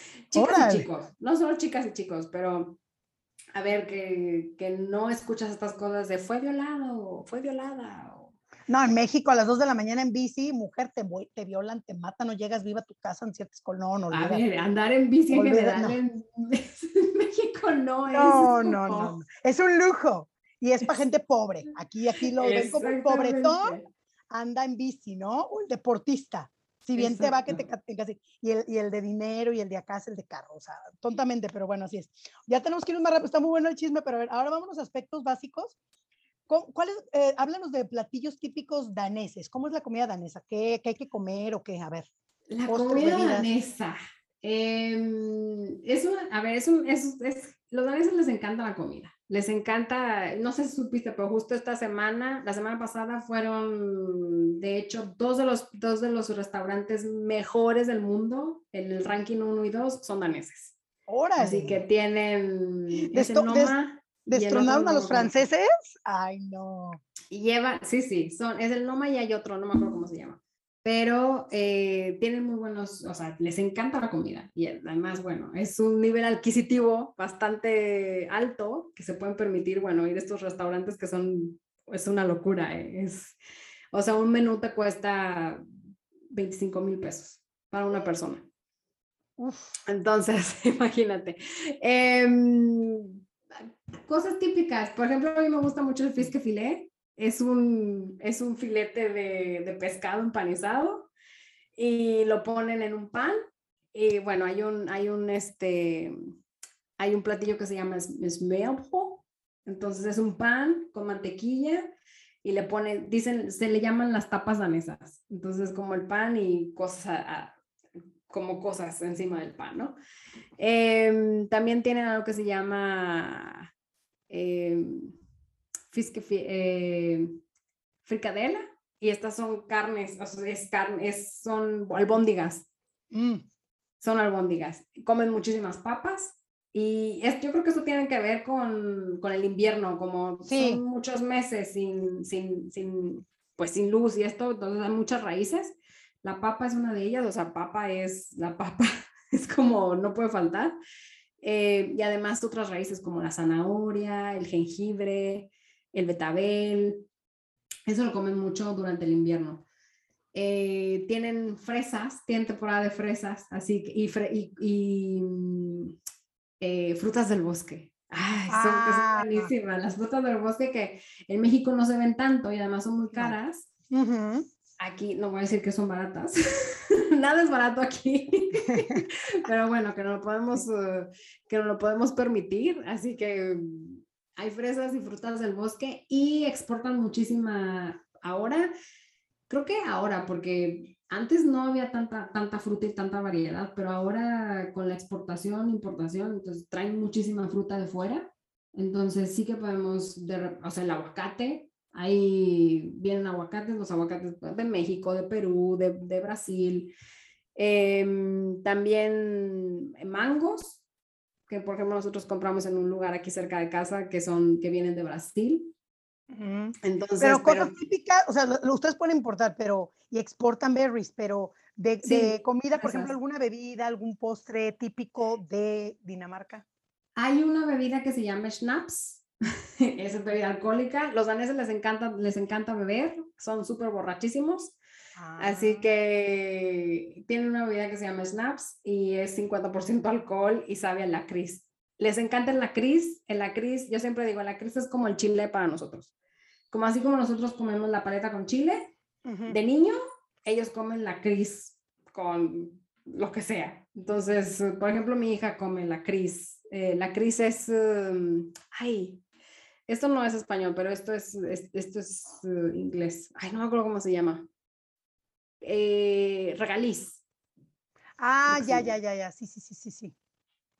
[LAUGHS] Chicas y chicos, no solo chicas y chicos, pero a ver, que, que no escuchas estas cosas de fue violado, fue violada. No, en México a las 2 de la mañana en bici, mujer, te, te violan, te matan, no llegas viva a tu casa en ciertas colonias. No, a ver, andar en bici en general [LAUGHS] en, México no es. No, no, no, es un lujo y es para gente pobre. Aquí, aquí lo ven como pobretón, anda en bici, ¿no? Un deportista. Si bien te va que te casi y el, y el de dinero y el de acá es el de carro, o sea, tontamente, pero bueno, así es. Ya tenemos que ir más rápido, está muy bueno el chisme, pero a ver, ahora vámonos a aspectos básicos. ¿Cuáles, eh, háblanos de platillos típicos daneses, ¿cómo es la comida danesa? ¿Qué, qué hay que comer o qué? A ver. La comida danesa. Eh, es una, a ver, es un, es, es, los daneses les encanta la comida les encanta, no sé si supiste, pero justo esta semana, la semana pasada fueron, de hecho, dos de los, dos de los restaurantes mejores del mundo, en el ranking 1 y 2, son daneses. Órale. Así que tienen... ¿Destronaron a los franceses? Ay, no. Y lleva, sí, sí, son, es el Noma y hay otro, no me acuerdo cómo se llama pero eh, tienen muy buenos, o sea, les encanta la comida y además, bueno, es un nivel adquisitivo bastante alto que se pueden permitir, bueno, ir a estos restaurantes que son, es una locura, eh, es, o sea, un menú te cuesta 25 mil pesos para una persona. Entonces, [LAUGHS] imagínate. Em, cosas típicas, por ejemplo, a mí me gusta mucho el fisque filet, es un, es un filete de, de, pescado empanizado y lo ponen en un pan. Y bueno, hay un, hay un, este, hay un platillo que se llama smelho. Entonces es un pan con mantequilla y le ponen, dicen, se le llaman las tapas danesas. Entonces como el pan y cosas, como cosas encima del pan, ¿no? Em, también tienen algo que se llama eh, fricadela y estas son carnes, o sea, es carne, son albóndigas. Mm. Son albóndigas. Comen muchísimas papas y es, yo creo que eso tiene que ver con, con el invierno, como son muchos meses sin, sin, sin, pues sin luz y esto, entonces hay muchas raíces. La papa es una de ellas, o sea, papa es la papa, [LAUGHS] es como no puede faltar. Eh, y además otras raíces como la zanahoria, el jengibre, el betabel, eso lo comen mucho durante el invierno. Eh, tienen fresas, tienen temporada de fresas, así y, y, mm, eh, frutas del bosque. Ay, son, ah. buenísimas. Las frutas del bosque que en México no se ven tanto y además son muy caras. Aquí no voy a decir que son baratas. [LAUGHS] Nada es barato aquí. [LAUGHS] Pero bueno, que no lo podemos, uh, que no lo podemos permitir. Así que hay fresas y frutas del bosque y exportan muchísima ahora. Creo que ahora, porque antes no había tanta, tanta fruta y tanta variedad, pero ahora con la exportación, importación, entonces traen muchísima fruta de fuera. Entonces sí que podemos, de, o sea, el aguacate, ahí vienen aguacates, los aguacates de México, de Perú, de, de Brasil. Em, también mangos, que por ejemplo nosotros compramos en un lugar aquí cerca de casa que son, que vienen de Brasil. Entonces, pero cosas típicas, o sea, ustedes pueden importar, pero, y exportan berries, pero de, de comida, por ejemplo, alguna bebida, algún postre típico de Dinamarca. Hay una bebida que se llama schnapps, [LAUGHS] es bebida alcohólica. Los daneses les encanta, les encanta beber, son súper borrachísimos. Así ah. que tiene una bebida que se llama Snaps y es 50% alcohol y sabe a lacris. Les encanta el lacris. El lacris, yo siempre digo, el lacris es como el chile para nosotros. Como así como nosotros comemos la paleta con chile, de niño, ellos comen lacris con lo que sea. Entonces, por ejemplo, mi hija come lacris. Eh, lacris es, um, ay, esto no es español, pero esto es, esto es uh, inglés. Ay, no me acuerdo cómo se llama eh, regaliz. Ah, ya, ya, ya, ya, sí, sí, sí, sí, sí.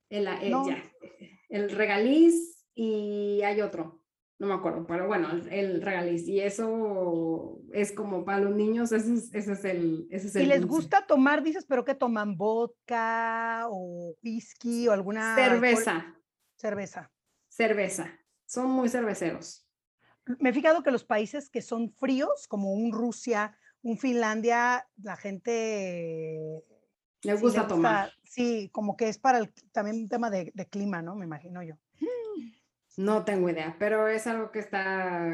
El, el, regaliz y hay otro, no me acuerdo, pero bueno, el, regaliz y eso es como para los niños, ese es, ese es el... Ese es y les gusta tomar, dices, pero que toman vodka o whisky o alguna... Cerveza. Cerveza. Cerveza. Son muy cerveceros. Me he fijado que los países que son fríos, como un Rusia, un Finlandia, la gente... Le gusta, tomar. Sí, como que es para el, también un tema de, clima, ¿no? Me imagino yo. No tengo idea, pero es algo que está,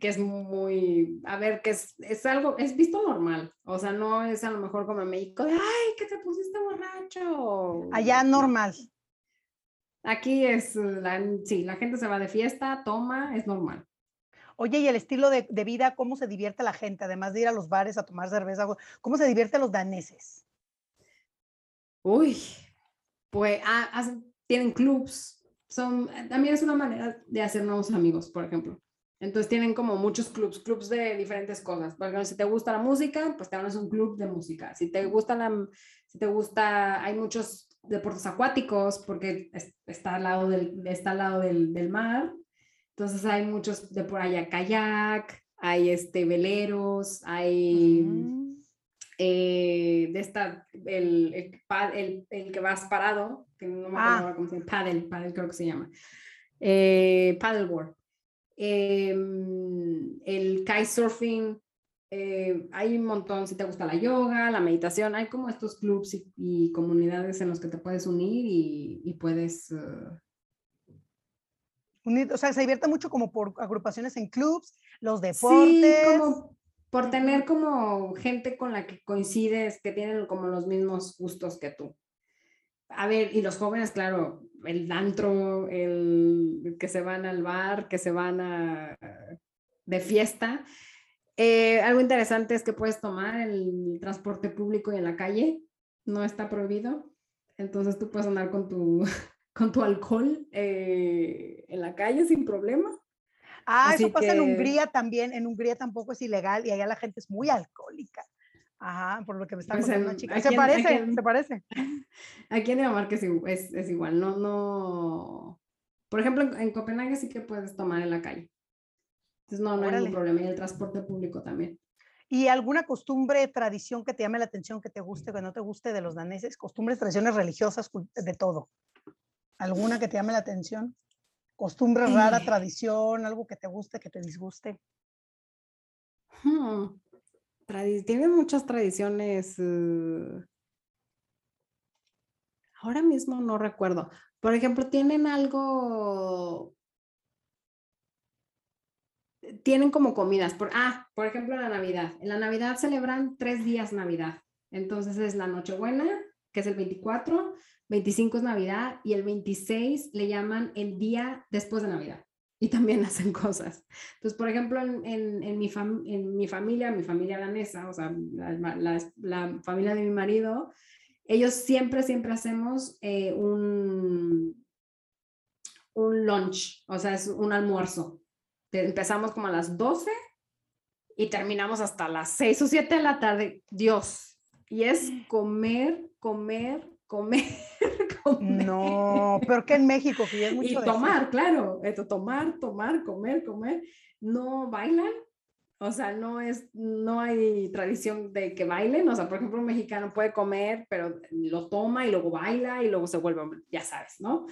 que es muy, a ver, que es, es algo, es visto normal, o sea, no es a lo mejor como en México, de, ay, que te pusiste borracho. Allá normal. Aquí es, la, sí, la gente se va de fiesta, toma, es normal. Oye, y el estilo de, vida, ¿cómo se divierte la gente? Además de ir a los bares a tomar cerveza, ¿cómo se divierte los daneses? Uy, pues ah, tienen clubs, son, también es una manera de hacer nuevos amigos, por ejemplo. Entonces tienen como muchos clubs, clubs de diferentes cosas. Por ejemplo, si te gusta la música, pues te a un club de música. Si te gusta la, si te gusta, hay muchos deportes acuáticos porque está al lado del, está al lado del, del mar. Entonces hay muchos de por allá kayak, hay este veleros, hay mm. eh, de esta, el, el, el, que vas parado, que no me acuerdo ah. cómo se llama, paddle, paddle creo que se llama, eh, paddleboard, em, el kitesurfing, eh, hay un montón, si te gusta la yoga, la meditación, hay como estos clubs y, comunidades en los que te puedes unir y, y puedes uh, o sea, se divierte mucho como por agrupaciones en clubs, los deportes. Sí, como por tener como gente con la que coincides, que tienen como los mismos gustos que tú. A ver, y los jóvenes, claro, el antro, el que se van al bar, que se van a, de fiesta. Eh, algo interesante es que puedes tomar el transporte público y en la calle, no está prohibido. Entonces tú puedes andar con tu, con tu alcohol eh, en la calle sin problema. Ah, eso pasa en Hungría también. En Hungría tampoco es ilegal y allá la gente es muy alcohólica. Ajá, por lo que me está pues contando una chica. Se parece, se parece. [LAUGHS] Aquí en Dinamarca es, es, igual, no, no. Por ejemplo, en, Copenhague sí que puedes tomar en la calle. Entonces no, no hay ningún problema. Y el transporte público también. ¿Y alguna costumbre, tradición que te llame la atención, que te guste, que no te guste de los daneses? Costumbres, tradiciones religiosas, de todo. ¿Alguna que te llame la atención? Costumbre rara, eh. tradición, algo que te guste, que te disguste. Hmm tienen muchas tradiciones. Eh, ahora mismo no recuerdo. Por ejemplo, tienen algo. Tienen como comidas. Por, ah, por ejemplo, la Navidad. En la Navidad celebran tres días Navidad. Entonces es la Nochebuena, que es el 24, 25 es Navidad y el 26 le llaman el día después de Navidad y también [LAUGHS] hacen cosas. Entonces, por ejemplo, en, en, mi, en mi familia, mi familia danesa, o sea, la, la, familia de mi marido, ellos siempre, siempre hacemos eh, un, un lunch, o sea, es un almuerzo. Empezamos como a las 12 y terminamos hasta las 6 o 7 de la tarde. Dios. Y es comer, comer, [LAUGHS] comer, No, pero que en México, que ya es mucho. Y tomar, claro, esto, tomar, tomar, comer, comer. No bailan, o sea, no es, no hay tradición de que bailen. O sea, por ejemplo, un mexicano puede comer, pero lo toma y luego baila y luego se vuelve, ya sabes, ¿no?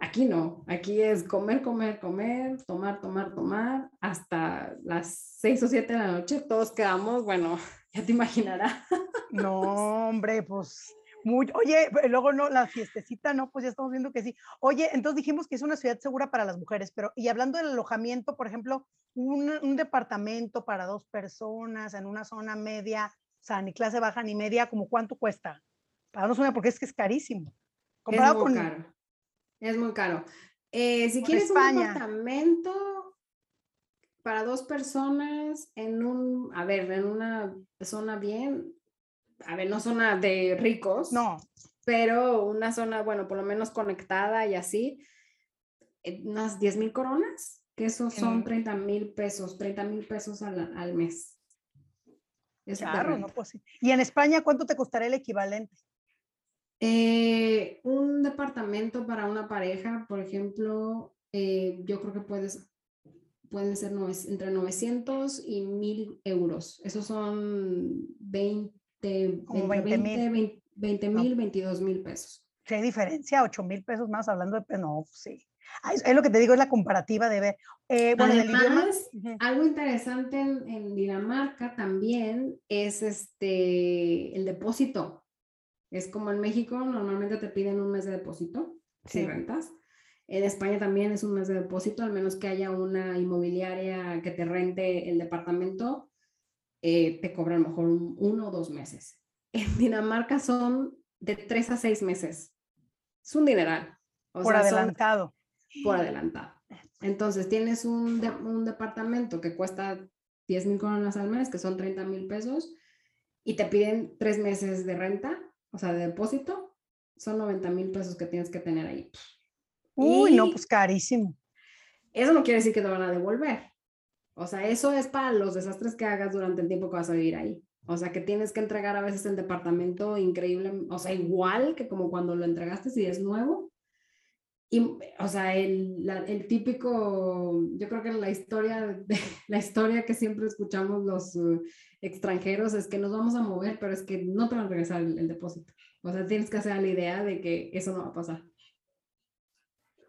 Aquí no, aquí es comer, comer, comer, tomar, tomar, tomar, hasta las seis o siete de la noche, todos quedamos, bueno, [LAUGHS] ya te imaginarás. No, hombre, pues oye, luego no, la fiestecita, no, pues ya estamos viendo que sí. Oye, entonces dijimos que es una ciudad segura para las mujeres, pero y hablando del alojamiento, por ejemplo, un, departamento para dos personas en una zona media, o sea, ni clase baja ni media, ¿como cuánto cuesta? Para una porque es que es carísimo. Comparado es muy caro. Es muy caro. Eh, si quieres un departamento para dos personas en un, a ver, en una zona bien, a ver, no zona de ricos. No. Pero una zona, bueno, por lo menos conectada y así, eh, unas 10 mil coronas, que esos son 30 mil pesos, 30 mil pesos al, al mes. Es claro, no, pues sí. ¿Y en España cuánto te costaría el equivalente? Eh, un departamento para una pareja, por ejemplo, eh, yo creo que puedes, pueden ser entre 900 y 1000 euros. Esos son 20 20 mil. 20 mil, 22 mil pesos. ¿Qué diferencia? 8 mil pesos más hablando de, no, pues sí. Es, lo que te digo, es la comparativa de ver. Eh, bueno, Además, algo interesante en, Dinamarca también es este, el depósito. Es como en México, normalmente te piden un mes de depósito si rentas. En España también es un mes de depósito, al menos que haya una inmobiliaria que te rente el departamento eh, te cobra a lo mejor uno o dos meses. En Dinamarca son de tres a seis meses. Es un dineral. por adelantado. Por adelantado. Entonces, tienes un, un departamento que cuesta 10 mil coronas al mes, que son 30 mil pesos, y te piden tres meses de renta, o sea, de depósito, son 90 mil pesos que tienes que tener ahí. Uy, no, pues carísimo. Eso no quiere decir que te van a devolver. O sea, eso es para los desastres que hagas durante el tiempo que vas a vivir ahí. O sea, que tienes que entregar a veces el departamento increíble, o sea, igual que como cuando lo entregaste si es nuevo. Y, o sea, el, típico, yo creo que la historia, de, [LAUGHS] la historia que siempre escuchamos los uh, extranjeros es que nos vamos a mover, pero es que no te van a regresar el, el depósito. O sea, tienes que hacer la idea de que eso no va a pasar.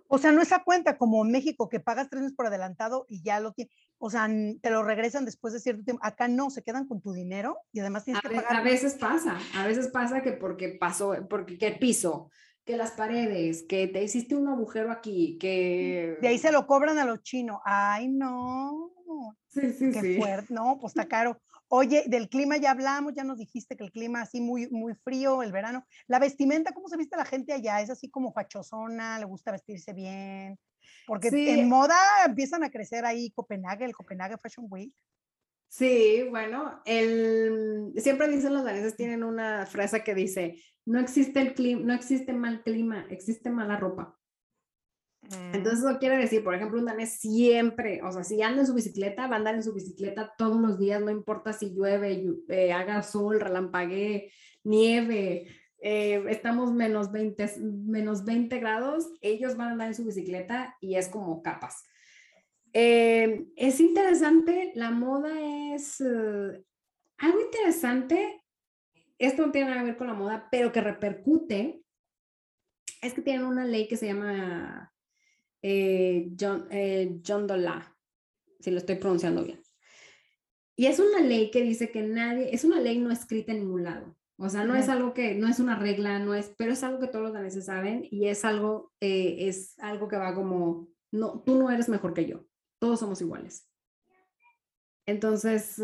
O sea, no es a cuenta como en México que pagas tres meses por adelantado y ya lo tienes o sea, te lo regresan después de cierto tiempo. Acá no, se quedan con tu dinero y además tienes que pagar. A veces pasa, a veces pasa que porque pasó, porque que el piso, que las paredes, que te hiciste un agujero aquí, que... De ahí se lo cobran a los chinos. Ay, no. Sí, sí, Qué sí. fuerte. No, pues está [LAUGHS] caro. Oye, del clima ya hablamos, ya nos dijiste que el clima así muy, muy frío, el verano. La vestimenta, ¿cómo se viste la gente allá? ¿Es así como fachosona? ¿Le gusta vestirse bien? Porque en moda empiezan a crecer ahí Copenhague, el Copenhague Fashion Week. Sí, bueno, el, siempre dicen los daneses, tienen una frase que dice, no existe, el clima, no existe mal clima, existe mala ropa. Entonces eso quiere decir, por ejemplo, un danés siempre, o sea, si anda en su bicicleta, va a andar en su bicicleta todos los días, no importa si llueve, eh, haga sol, relampaguee, nieve, eh, estamos menos 20, menos 20 grados, ellos van a andar en su bicicleta y es como capas. Eh, es interesante, la moda es algo interesante, esto no tiene nada que ver con la moda, pero que repercute, es que tienen una ley que se llama eh, John, eh, John Dola, si lo estoy pronunciando bien. Y es una ley que dice que nadie, es una ley no escrita en ningún lado. O sea, no es algo que, no es una regla, no es, pero es algo que todos los daneses saben y es algo, eh, es algo que va como, no, tú no eres mejor que yo, todos somos iguales. Entonces,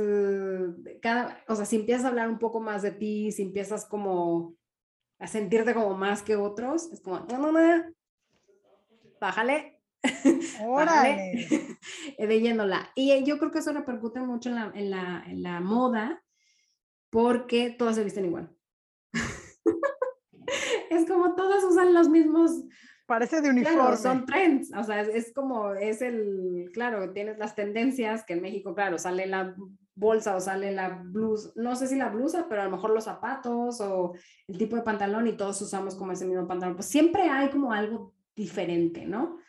cada, o sea, si empiezas a hablar un poco más de ti, si empiezas como a sentirte como más que otros, es como, no, no, no, bájale. [LAUGHS] Órale. [LAUGHS] leyéndola. Y yo creo que eso repercute mucho en la, en la, en la moda porque todas se visten igual. [LAUGHS] es como todas usan los mismos. Parece de uniforme. son trends, o sea, es, como, es el, claro, tienes las tendencias que en México, claro, sale la bolsa o sale la blusa, no sé si la blusa, pero a lo mejor los zapatos o el tipo de pantalón y todos usamos como ese mismo pantalón. Pues siempre hay como algo diferente, ¿no?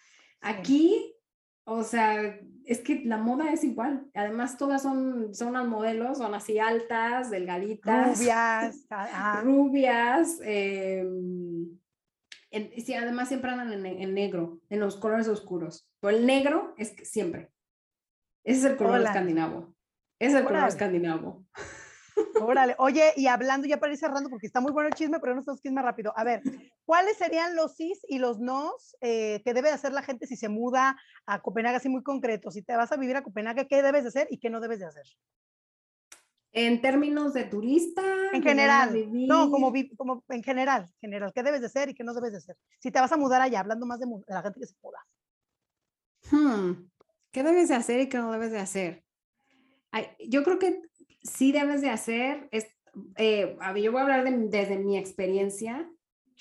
Aquí, o sea, es que la moda es igual. Además, todas son, son las modelos, son así altas, delgaditas. Rubias. [LAUGHS] rubias. Eh, sí, además siempre andan en, negro, en los colores oscuros. Pero el negro es siempre. Ese es el color escandinavo. Es el color escandinavo. Órale, oye, y hablando ya para ir cerrando, porque está muy bueno el chisme, pero no estamos chisme rápido. A ver, ¿cuáles serían los sís y los nos eh, que debe hacer la gente si se muda a Copenhague así muy concreto? Si te vas a vivir a Copenhague, ¿qué debes de hacer y qué no debes de hacer? En términos de turista. En general. No, como, como en general, general. ¿Qué debes de hacer y qué no debes de hacer? Si te vas a mudar allá, hablando más de, la gente que se muda. Hmm, ¿Qué debes de hacer y qué no debes de hacer? yo creo que sí debes de hacer, es, eh, yo voy a hablar desde mi experiencia.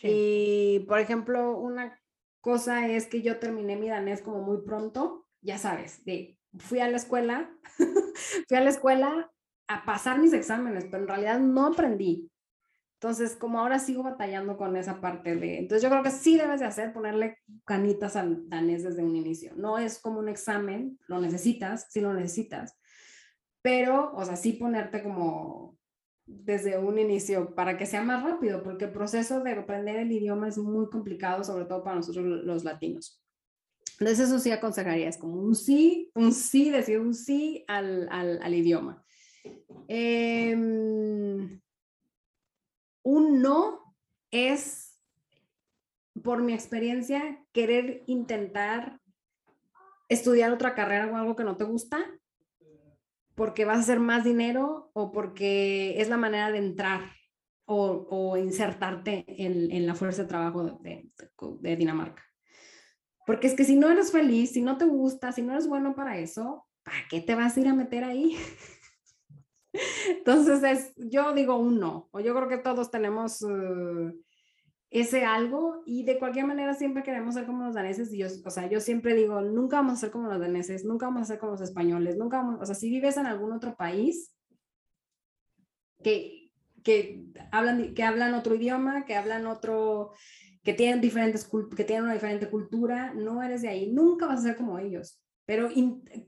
Y, por ejemplo, una cosa es que yo terminé mi danés como muy pronto, ya sabes, de, fui a la escuela, [LAUGHS] fui a la escuela a pasar mis exámenes, pero en realidad no aprendí. Entonces, como ahora sigo batallando con esa parte de, entonces yo creo que sí debes de hacer, ponerle canitas al danés desde un inicio. No es como un examen, lo necesitas, si lo necesitas, pero, o sea, sí ponerte como desde un inicio para que sea más rápido, porque el proceso de aprender el idioma es muy complicado, sobre todo para nosotros los latinos. Entonces eso sí aconsejaría, es como un sí, un sí, decir un sí al, al, al idioma. Em, un no es, por mi experiencia, querer intentar estudiar otra carrera o algo que no te gusta porque vas a hacer más dinero o porque es la manera de entrar o, o insertarte en, en, la fuerza de trabajo de, de, Dinamarca. Porque es que si no eres feliz, si no te gusta, si no eres bueno para eso, ¿para qué te vas a ir a meter ahí? [LAUGHS] Entonces, es, yo digo un no, o yo creo que todos tenemos... Uh, ese algo y de cualquier manera siempre queremos ser como los daneses y yo, o sea, yo siempre digo, nunca vamos a ser como los daneses, nunca vamos a ser como los españoles, nunca vamos, o sea, si vives en algún otro país que, que, hablan, que hablan otro idioma, que hablan otro, que tienen diferentes, que tienen una diferente cultura, no eres de ahí, nunca vas a ser como ellos, pero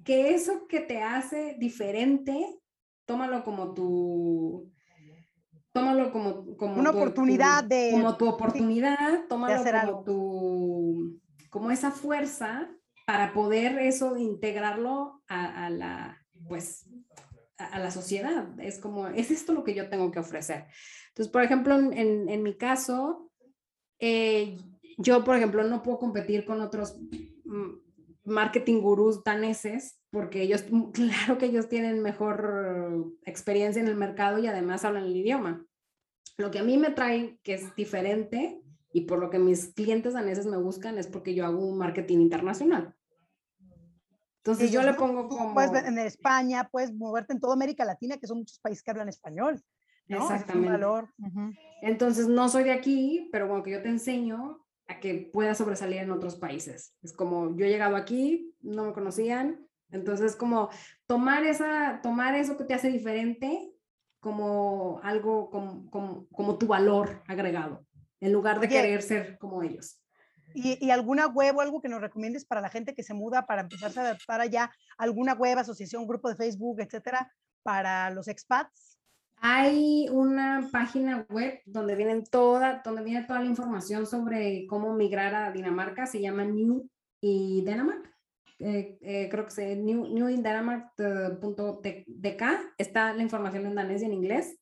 que eso que te hace diferente, tómalo como tu tómalo como, como una oportunidad de como tu oportunidad, tómalo como tu como esa fuerza para poder eso integrarlo a, a la pues a, la sociedad. Es como, es esto lo que yo tengo que ofrecer. Entonces, por ejemplo, en, en mi caso, eh, yo, por ejemplo, no puedo competir con otros mm, marketing gurús daneses porque ellos, [LAUGHS] claro que ellos tienen mejor experiencia en el mercado y además hablan el idioma. Lo que a mí me trae que es diferente y por lo que mis clientes daneses me buscan es porque yo hago un marketing internacional. Entonces yo le pongo como... Puedes en España, puedes moverte en toda América Latina, que son muchos países que hablan español. ¿no? Exactamente. Entonces no soy de aquí, pero bueno, que yo te enseño a que pueda sobresalir en otros países. Es como yo he llegado aquí, no me conocían, entonces como tomar, esa, tomar eso que te hace diferente como algo, como, como, como tu valor agregado, en lugar de querer ser como ellos. ¿Y, ¿Y, alguna web o algo que nos recomiendes para la gente que se muda para empezarse a adaptar allá? ¿Alguna web, asociación, grupo de Facebook, etcétera, para los expats? Hay una página web donde, vienen toda, donde viene toda la información sobre cómo migrar a Dinamarca, se llama New y Dinamarca. Eh, eh, creo que es new, newindanamark.dk, está la información en danés y en inglés.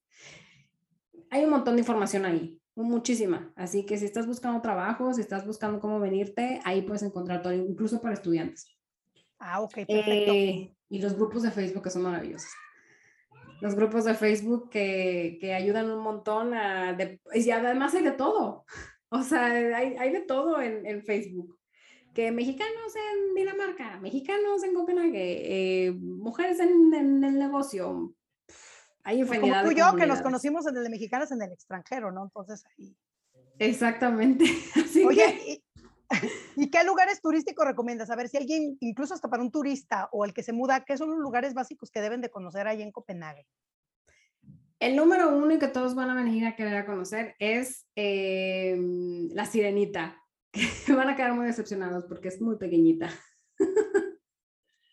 Hay un montón de información ahí, muchísima. Así que si estás buscando trabajo, si estás buscando cómo venirte, ahí puedes encontrar todo, incluso para estudiantes. Ah, ok, perfecto. Eh, y los grupos de Facebook que son maravillosos los grupos de Facebook que, que ayudan un montón a, y además hay de todo, [LAUGHS] o sea, hay, hay de todo en, en, Facebook. Que mexicanos en Dinamarca, mexicanos en Copenhague, eh, mujeres en, en, el negocio. Hay pues infinidad como tú y yo que nos conocimos en el de mexicanas en el extranjero, ¿no? Entonces ahí. Exactamente. [LAUGHS] Así Oye, que... y, ¿Y qué lugares turísticos recomiendas? A ver si alguien, incluso hasta para un turista o el que se muda, ¿qué son los lugares básicos que deben de conocer ahí en Copenhague? El número uno y que todos van a venir a querer a conocer es eh, la sirenita. [LAUGHS] Que van a quedar muy decepcionados porque es muy pequeñita. [LAUGHS]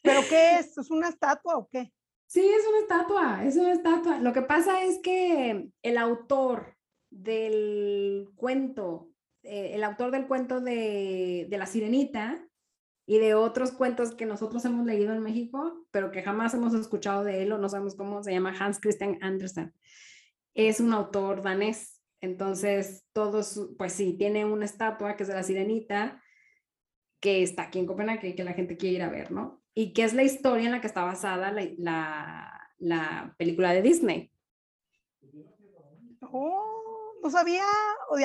¿Pero qué es? ¿Es una estatua o qué? Sí, es una estatua, es una estatua. Lo que pasa es que el autor del cuento eh, el autor del cuento de, de, La Sirenita y de otros cuentos que nosotros hemos leído en México, pero que jamás hemos escuchado de él o no sabemos cómo, se llama Hans Christian Andersen. Es un autor danés. Entonces, todos, pues sí, tiene una estatua que es de La Sirenita, que está aquí en Copenhague que la gente quiere ir a ver, ¿no? Y que es la historia en la que está basada la, la, la película de Disney. Oh no sabía,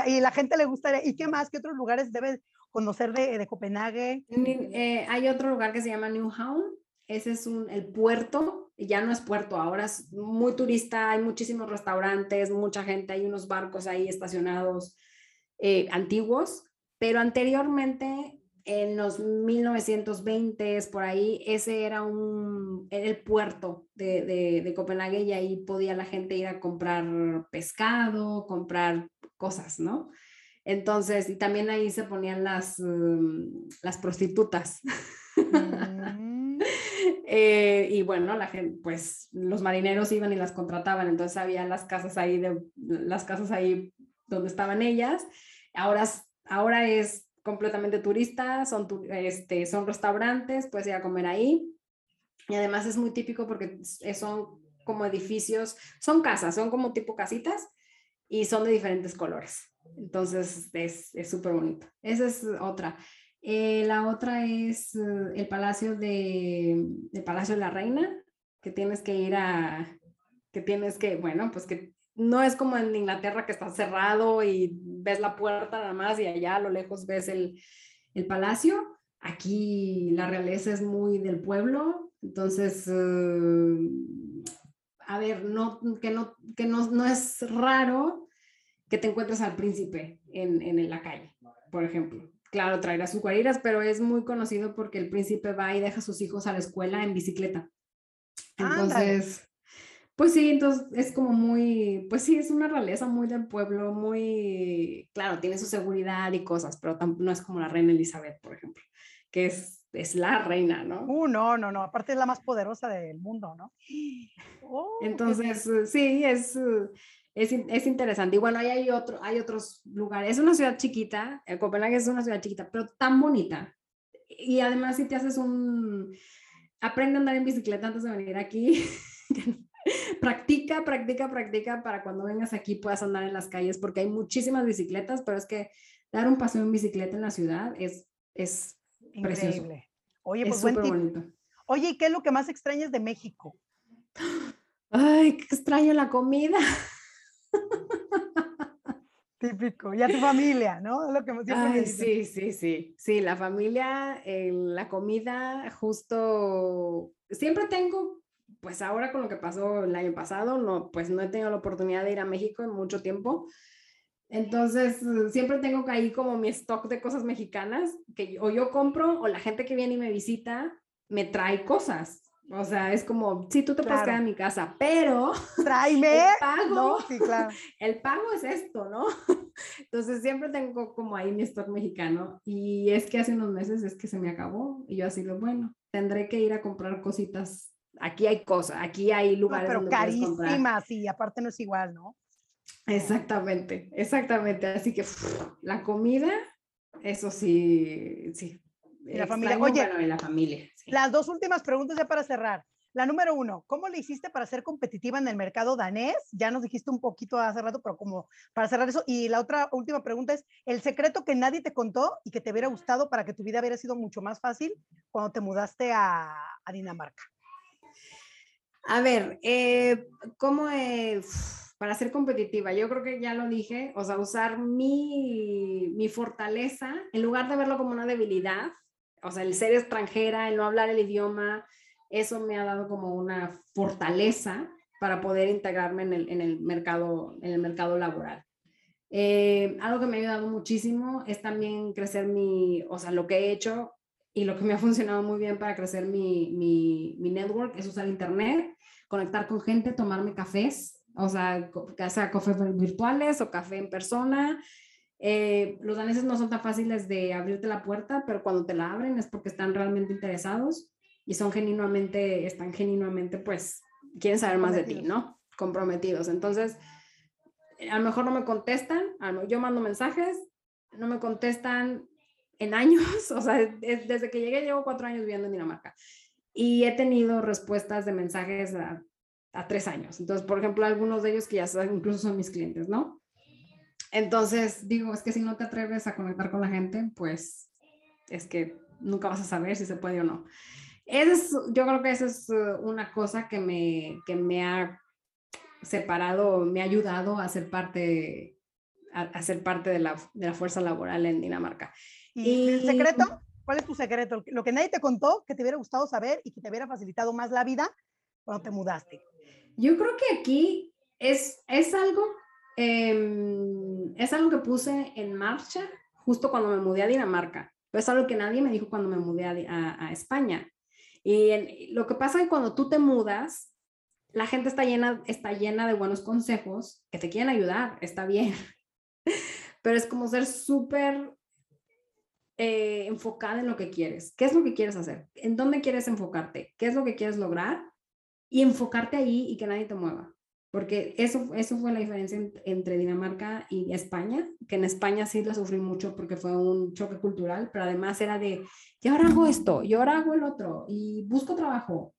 y la gente le gustaría. ¿Y qué más? ¿Qué otros lugares debe conocer de, de Copenhague? Eh, hay otro lugar que se llama Newhavn, ese es un, el puerto, ya no es puerto, ahora es muy turista, hay muchísimos restaurantes, mucha gente, hay unos barcos ahí estacionados eh, antiguos, pero anteriormente en los 1920s, por ahí, ese era un, el puerto de, de, de, Copenhague y ahí podía la gente ir a comprar pescado, comprar cosas, ¿no? Entonces, y también ahí se ponían las, um, las prostitutas. Mm. [LAUGHS] eh, y bueno, la gente, pues los marineros iban y las contrataban, entonces había las casas ahí, de, las casas ahí donde estaban ellas. Ahora, ahora es completamente turistas, son, este, son restaurantes, puedes ir a comer ahí. Y además es muy típico porque son como edificios, son casas, son como tipo casitas y son de diferentes colores. Entonces es súper bonito. Esa es otra. Eh, la otra es uh, el Palacio de, el Palacio de la Reina, que tienes que ir a, que tienes que, bueno, pues que no es como en Inglaterra que está cerrado y ves la puerta nada más y allá a lo lejos ves el, el palacio. Aquí la realeza es muy del pueblo, entonces, uh, a ver, no, que, no, que no, no, es raro que te encuentres al príncipe en, en la calle, por ejemplo. Claro, traerá sus guariras, pero es muy conocido porque el príncipe va y deja a sus hijos a la escuela en bicicleta. Entonces, pues sí, entonces es como muy, pues sí, es una realeza muy del pueblo, muy, claro, tiene su seguridad y cosas, pero no es como la reina Elizabeth, por ejemplo, que es, es la reina, ¿no? Uh, no, no, no, aparte es la más poderosa del mundo, ¿no? Oh, entonces, sí, es, es, es, interesante. Y bueno, ahí hay, otro, hay otros lugares. Es una ciudad chiquita, eh, Copenhague es una ciudad chiquita, pero tan bonita. Y además, si te haces un... Aprende a andar en bicicleta antes de venir aquí. [LAUGHS] [LAUGHS] practica, practica, practica para cuando vengas aquí puedas andar en las calles, porque hay muchísimas bicicletas, pero es que dar un paseo en bicicleta en la ciudad es, es precioso. Oye, pues buen bonito. Oye, qué es lo que más extrañas de México? [GASPS] Ay, qué extraño la comida. [LAUGHS] Típico, ya tu familia, ¿no? Lo que Ay, sí, sí, sí, sí, la familia, la comida, justo, siempre tengo pues ahora con lo que pasó el año pasado, no, pues no he tenido la oportunidad de ir a México en mucho tiempo. Entonces, siempre tengo ahí como mi stock de cosas mexicanas que o yo compro o la gente que viene y me visita me trae cosas. O sea, es como, sí, tú te puedes quedar en mi casa, pero [LAUGHS] tráeme. El pago, [LAUGHS] sí, claro. [LAUGHS] el pago es esto, ¿no? Entonces siempre tengo como ahí mi stock mexicano y es que hace unos meses es que se me acabó y yo así lo bueno, tendré que ir a comprar cositas. Aquí hay cosas, aquí hay lugares. No, pero carísimas y aparte no es igual, ¿no? Exactamente, exactamente. Así que la comida, eso sí, sí. Y la familia. Oye, la familia. Las dos últimas preguntas ya para cerrar. La número uno, ¿cómo le hiciste para ser competitiva en el mercado danés? Ya nos dijiste un poquito hace rato, pero como para cerrar eso. Y la otra última pregunta es, ¿el secreto que nadie te contó y que te hubiera gustado para que tu vida hubiera sido mucho más fácil cuando te mudaste a, Dinamarca? A ver, eh, ¿cómo es? para ser competitiva, yo creo que ya lo dije, o sea, usar mi, mi fortaleza en lugar de verlo como una debilidad, o sea, el ser extranjera, el no hablar el idioma, eso me ha dado como una fortaleza para poder integrarme en el, en el mercado, en el mercado laboral. Eh, algo que me ha ayudado muchísimo es también crecer mi, o sea, lo que he hecho y lo que me ha funcionado muy bien para crecer mi, mi, mi network es usar internet, conectar con gente, tomarme cafés, o sea, sea cafés virtuales o café en persona, eh, los daneses no son tan fáciles de abrirte la puerta, pero cuando te la abren es porque están realmente interesados y son genuinamente, están genuinamente, pues, quieren saber más de ti, ¿no? Comprometidos. Entonces, a lo mejor no me contestan, yo mando mensajes, no me contestan en años, [LAUGHS] o sea, desde que llegué llevo cuatro años viviendo en Dinamarca y he tenido respuestas de mensajes a, a tres años. Entonces, por ejemplo, algunos de ellos que ya son, incluso son mis clientes, ¿no? Entonces, digo, es que si no te atreves a conectar con la gente, pues es que nunca vas a saber si se puede o no. Es, yo creo que esa es uh, una cosa que me, que me ha separado, me ha ayudado a ser parte, a, ser parte de la, de la, fuerza laboral en Dinamarca. ¿Y, el secreto? ¿Cuál es tu secreto? Lo que nadie te contó, que te hubiera gustado saber y que te hubiera facilitado más la vida cuando te mudaste. Yo creo que aquí es, es algo Em, es algo que puse en marcha justo cuando me mudé a Dinamarca. es algo que nadie me dijo cuando me mudé a, España. Y lo que pasa es que cuando tú te mudas, la gente está llena, está llena de buenos consejos que te quieren ayudar, está bien. [LAUGHS] Pero es como ser súper eh, enfocada en lo que quieres. ¿Qué es lo que quieres hacer? ¿En dónde quieres enfocarte? ¿Qué es lo que quieres lograr? Y enfocarte ahí y que nadie te mueva porque eso, eso fue la diferencia entre Dinamarca y España, que en España sí lo sufrí mucho porque fue un choque cultural, pero además era de, y ahora hago esto, y ahora hago el otro, y busco trabajo.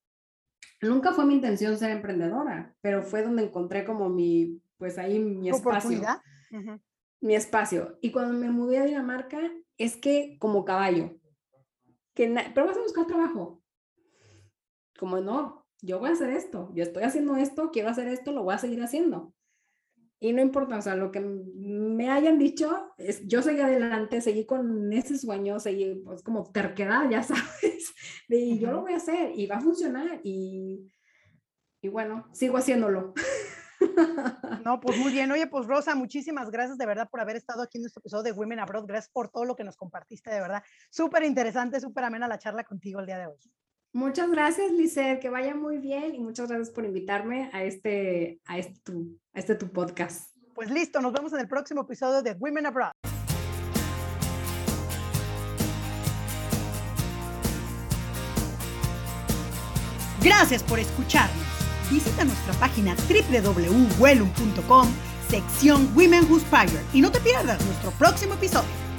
Nunca fue mi intención ser emprendedora, pero fue donde encontré como mi, pues ahí mi espacio. Mi espacio. Y cuando me mudé a Dinamarca, es que como caballo, que pero vas a buscar trabajo. Como no, yo voy a hacer esto, yo estoy haciendo esto, quiero hacer esto, lo voy a seguir haciendo. Y no importa, o sea, lo que me hayan dicho, es, yo seguí adelante, seguí con ese sueño, seguí pues como terquedad, ya [LAUGHS] sabes, de yo lo voy a hacer y va a funcionar y, y bueno, sigo haciéndolo. [LAUGHS] No, pues muy bien. Oye, pues Rosa, muchísimas gracias de verdad por haber estado aquí en nuestro episodio de Women Abroad. Gracias por todo lo que nos compartiste, de verdad. Súper interesante, súper amena la charla contigo el día de hoy. Muchas gracias, Lizeth, que vaya muy bien y muchas gracias por invitarme a este, a este, tu, a este tu podcast. Pues listo, nos vemos en el próximo episodio de Women Abroad. Gracias por escucharnos. Visita nuestra página www.wellum.com, sección Women Who Inspire, y no te pierdas nuestro próximo episodio.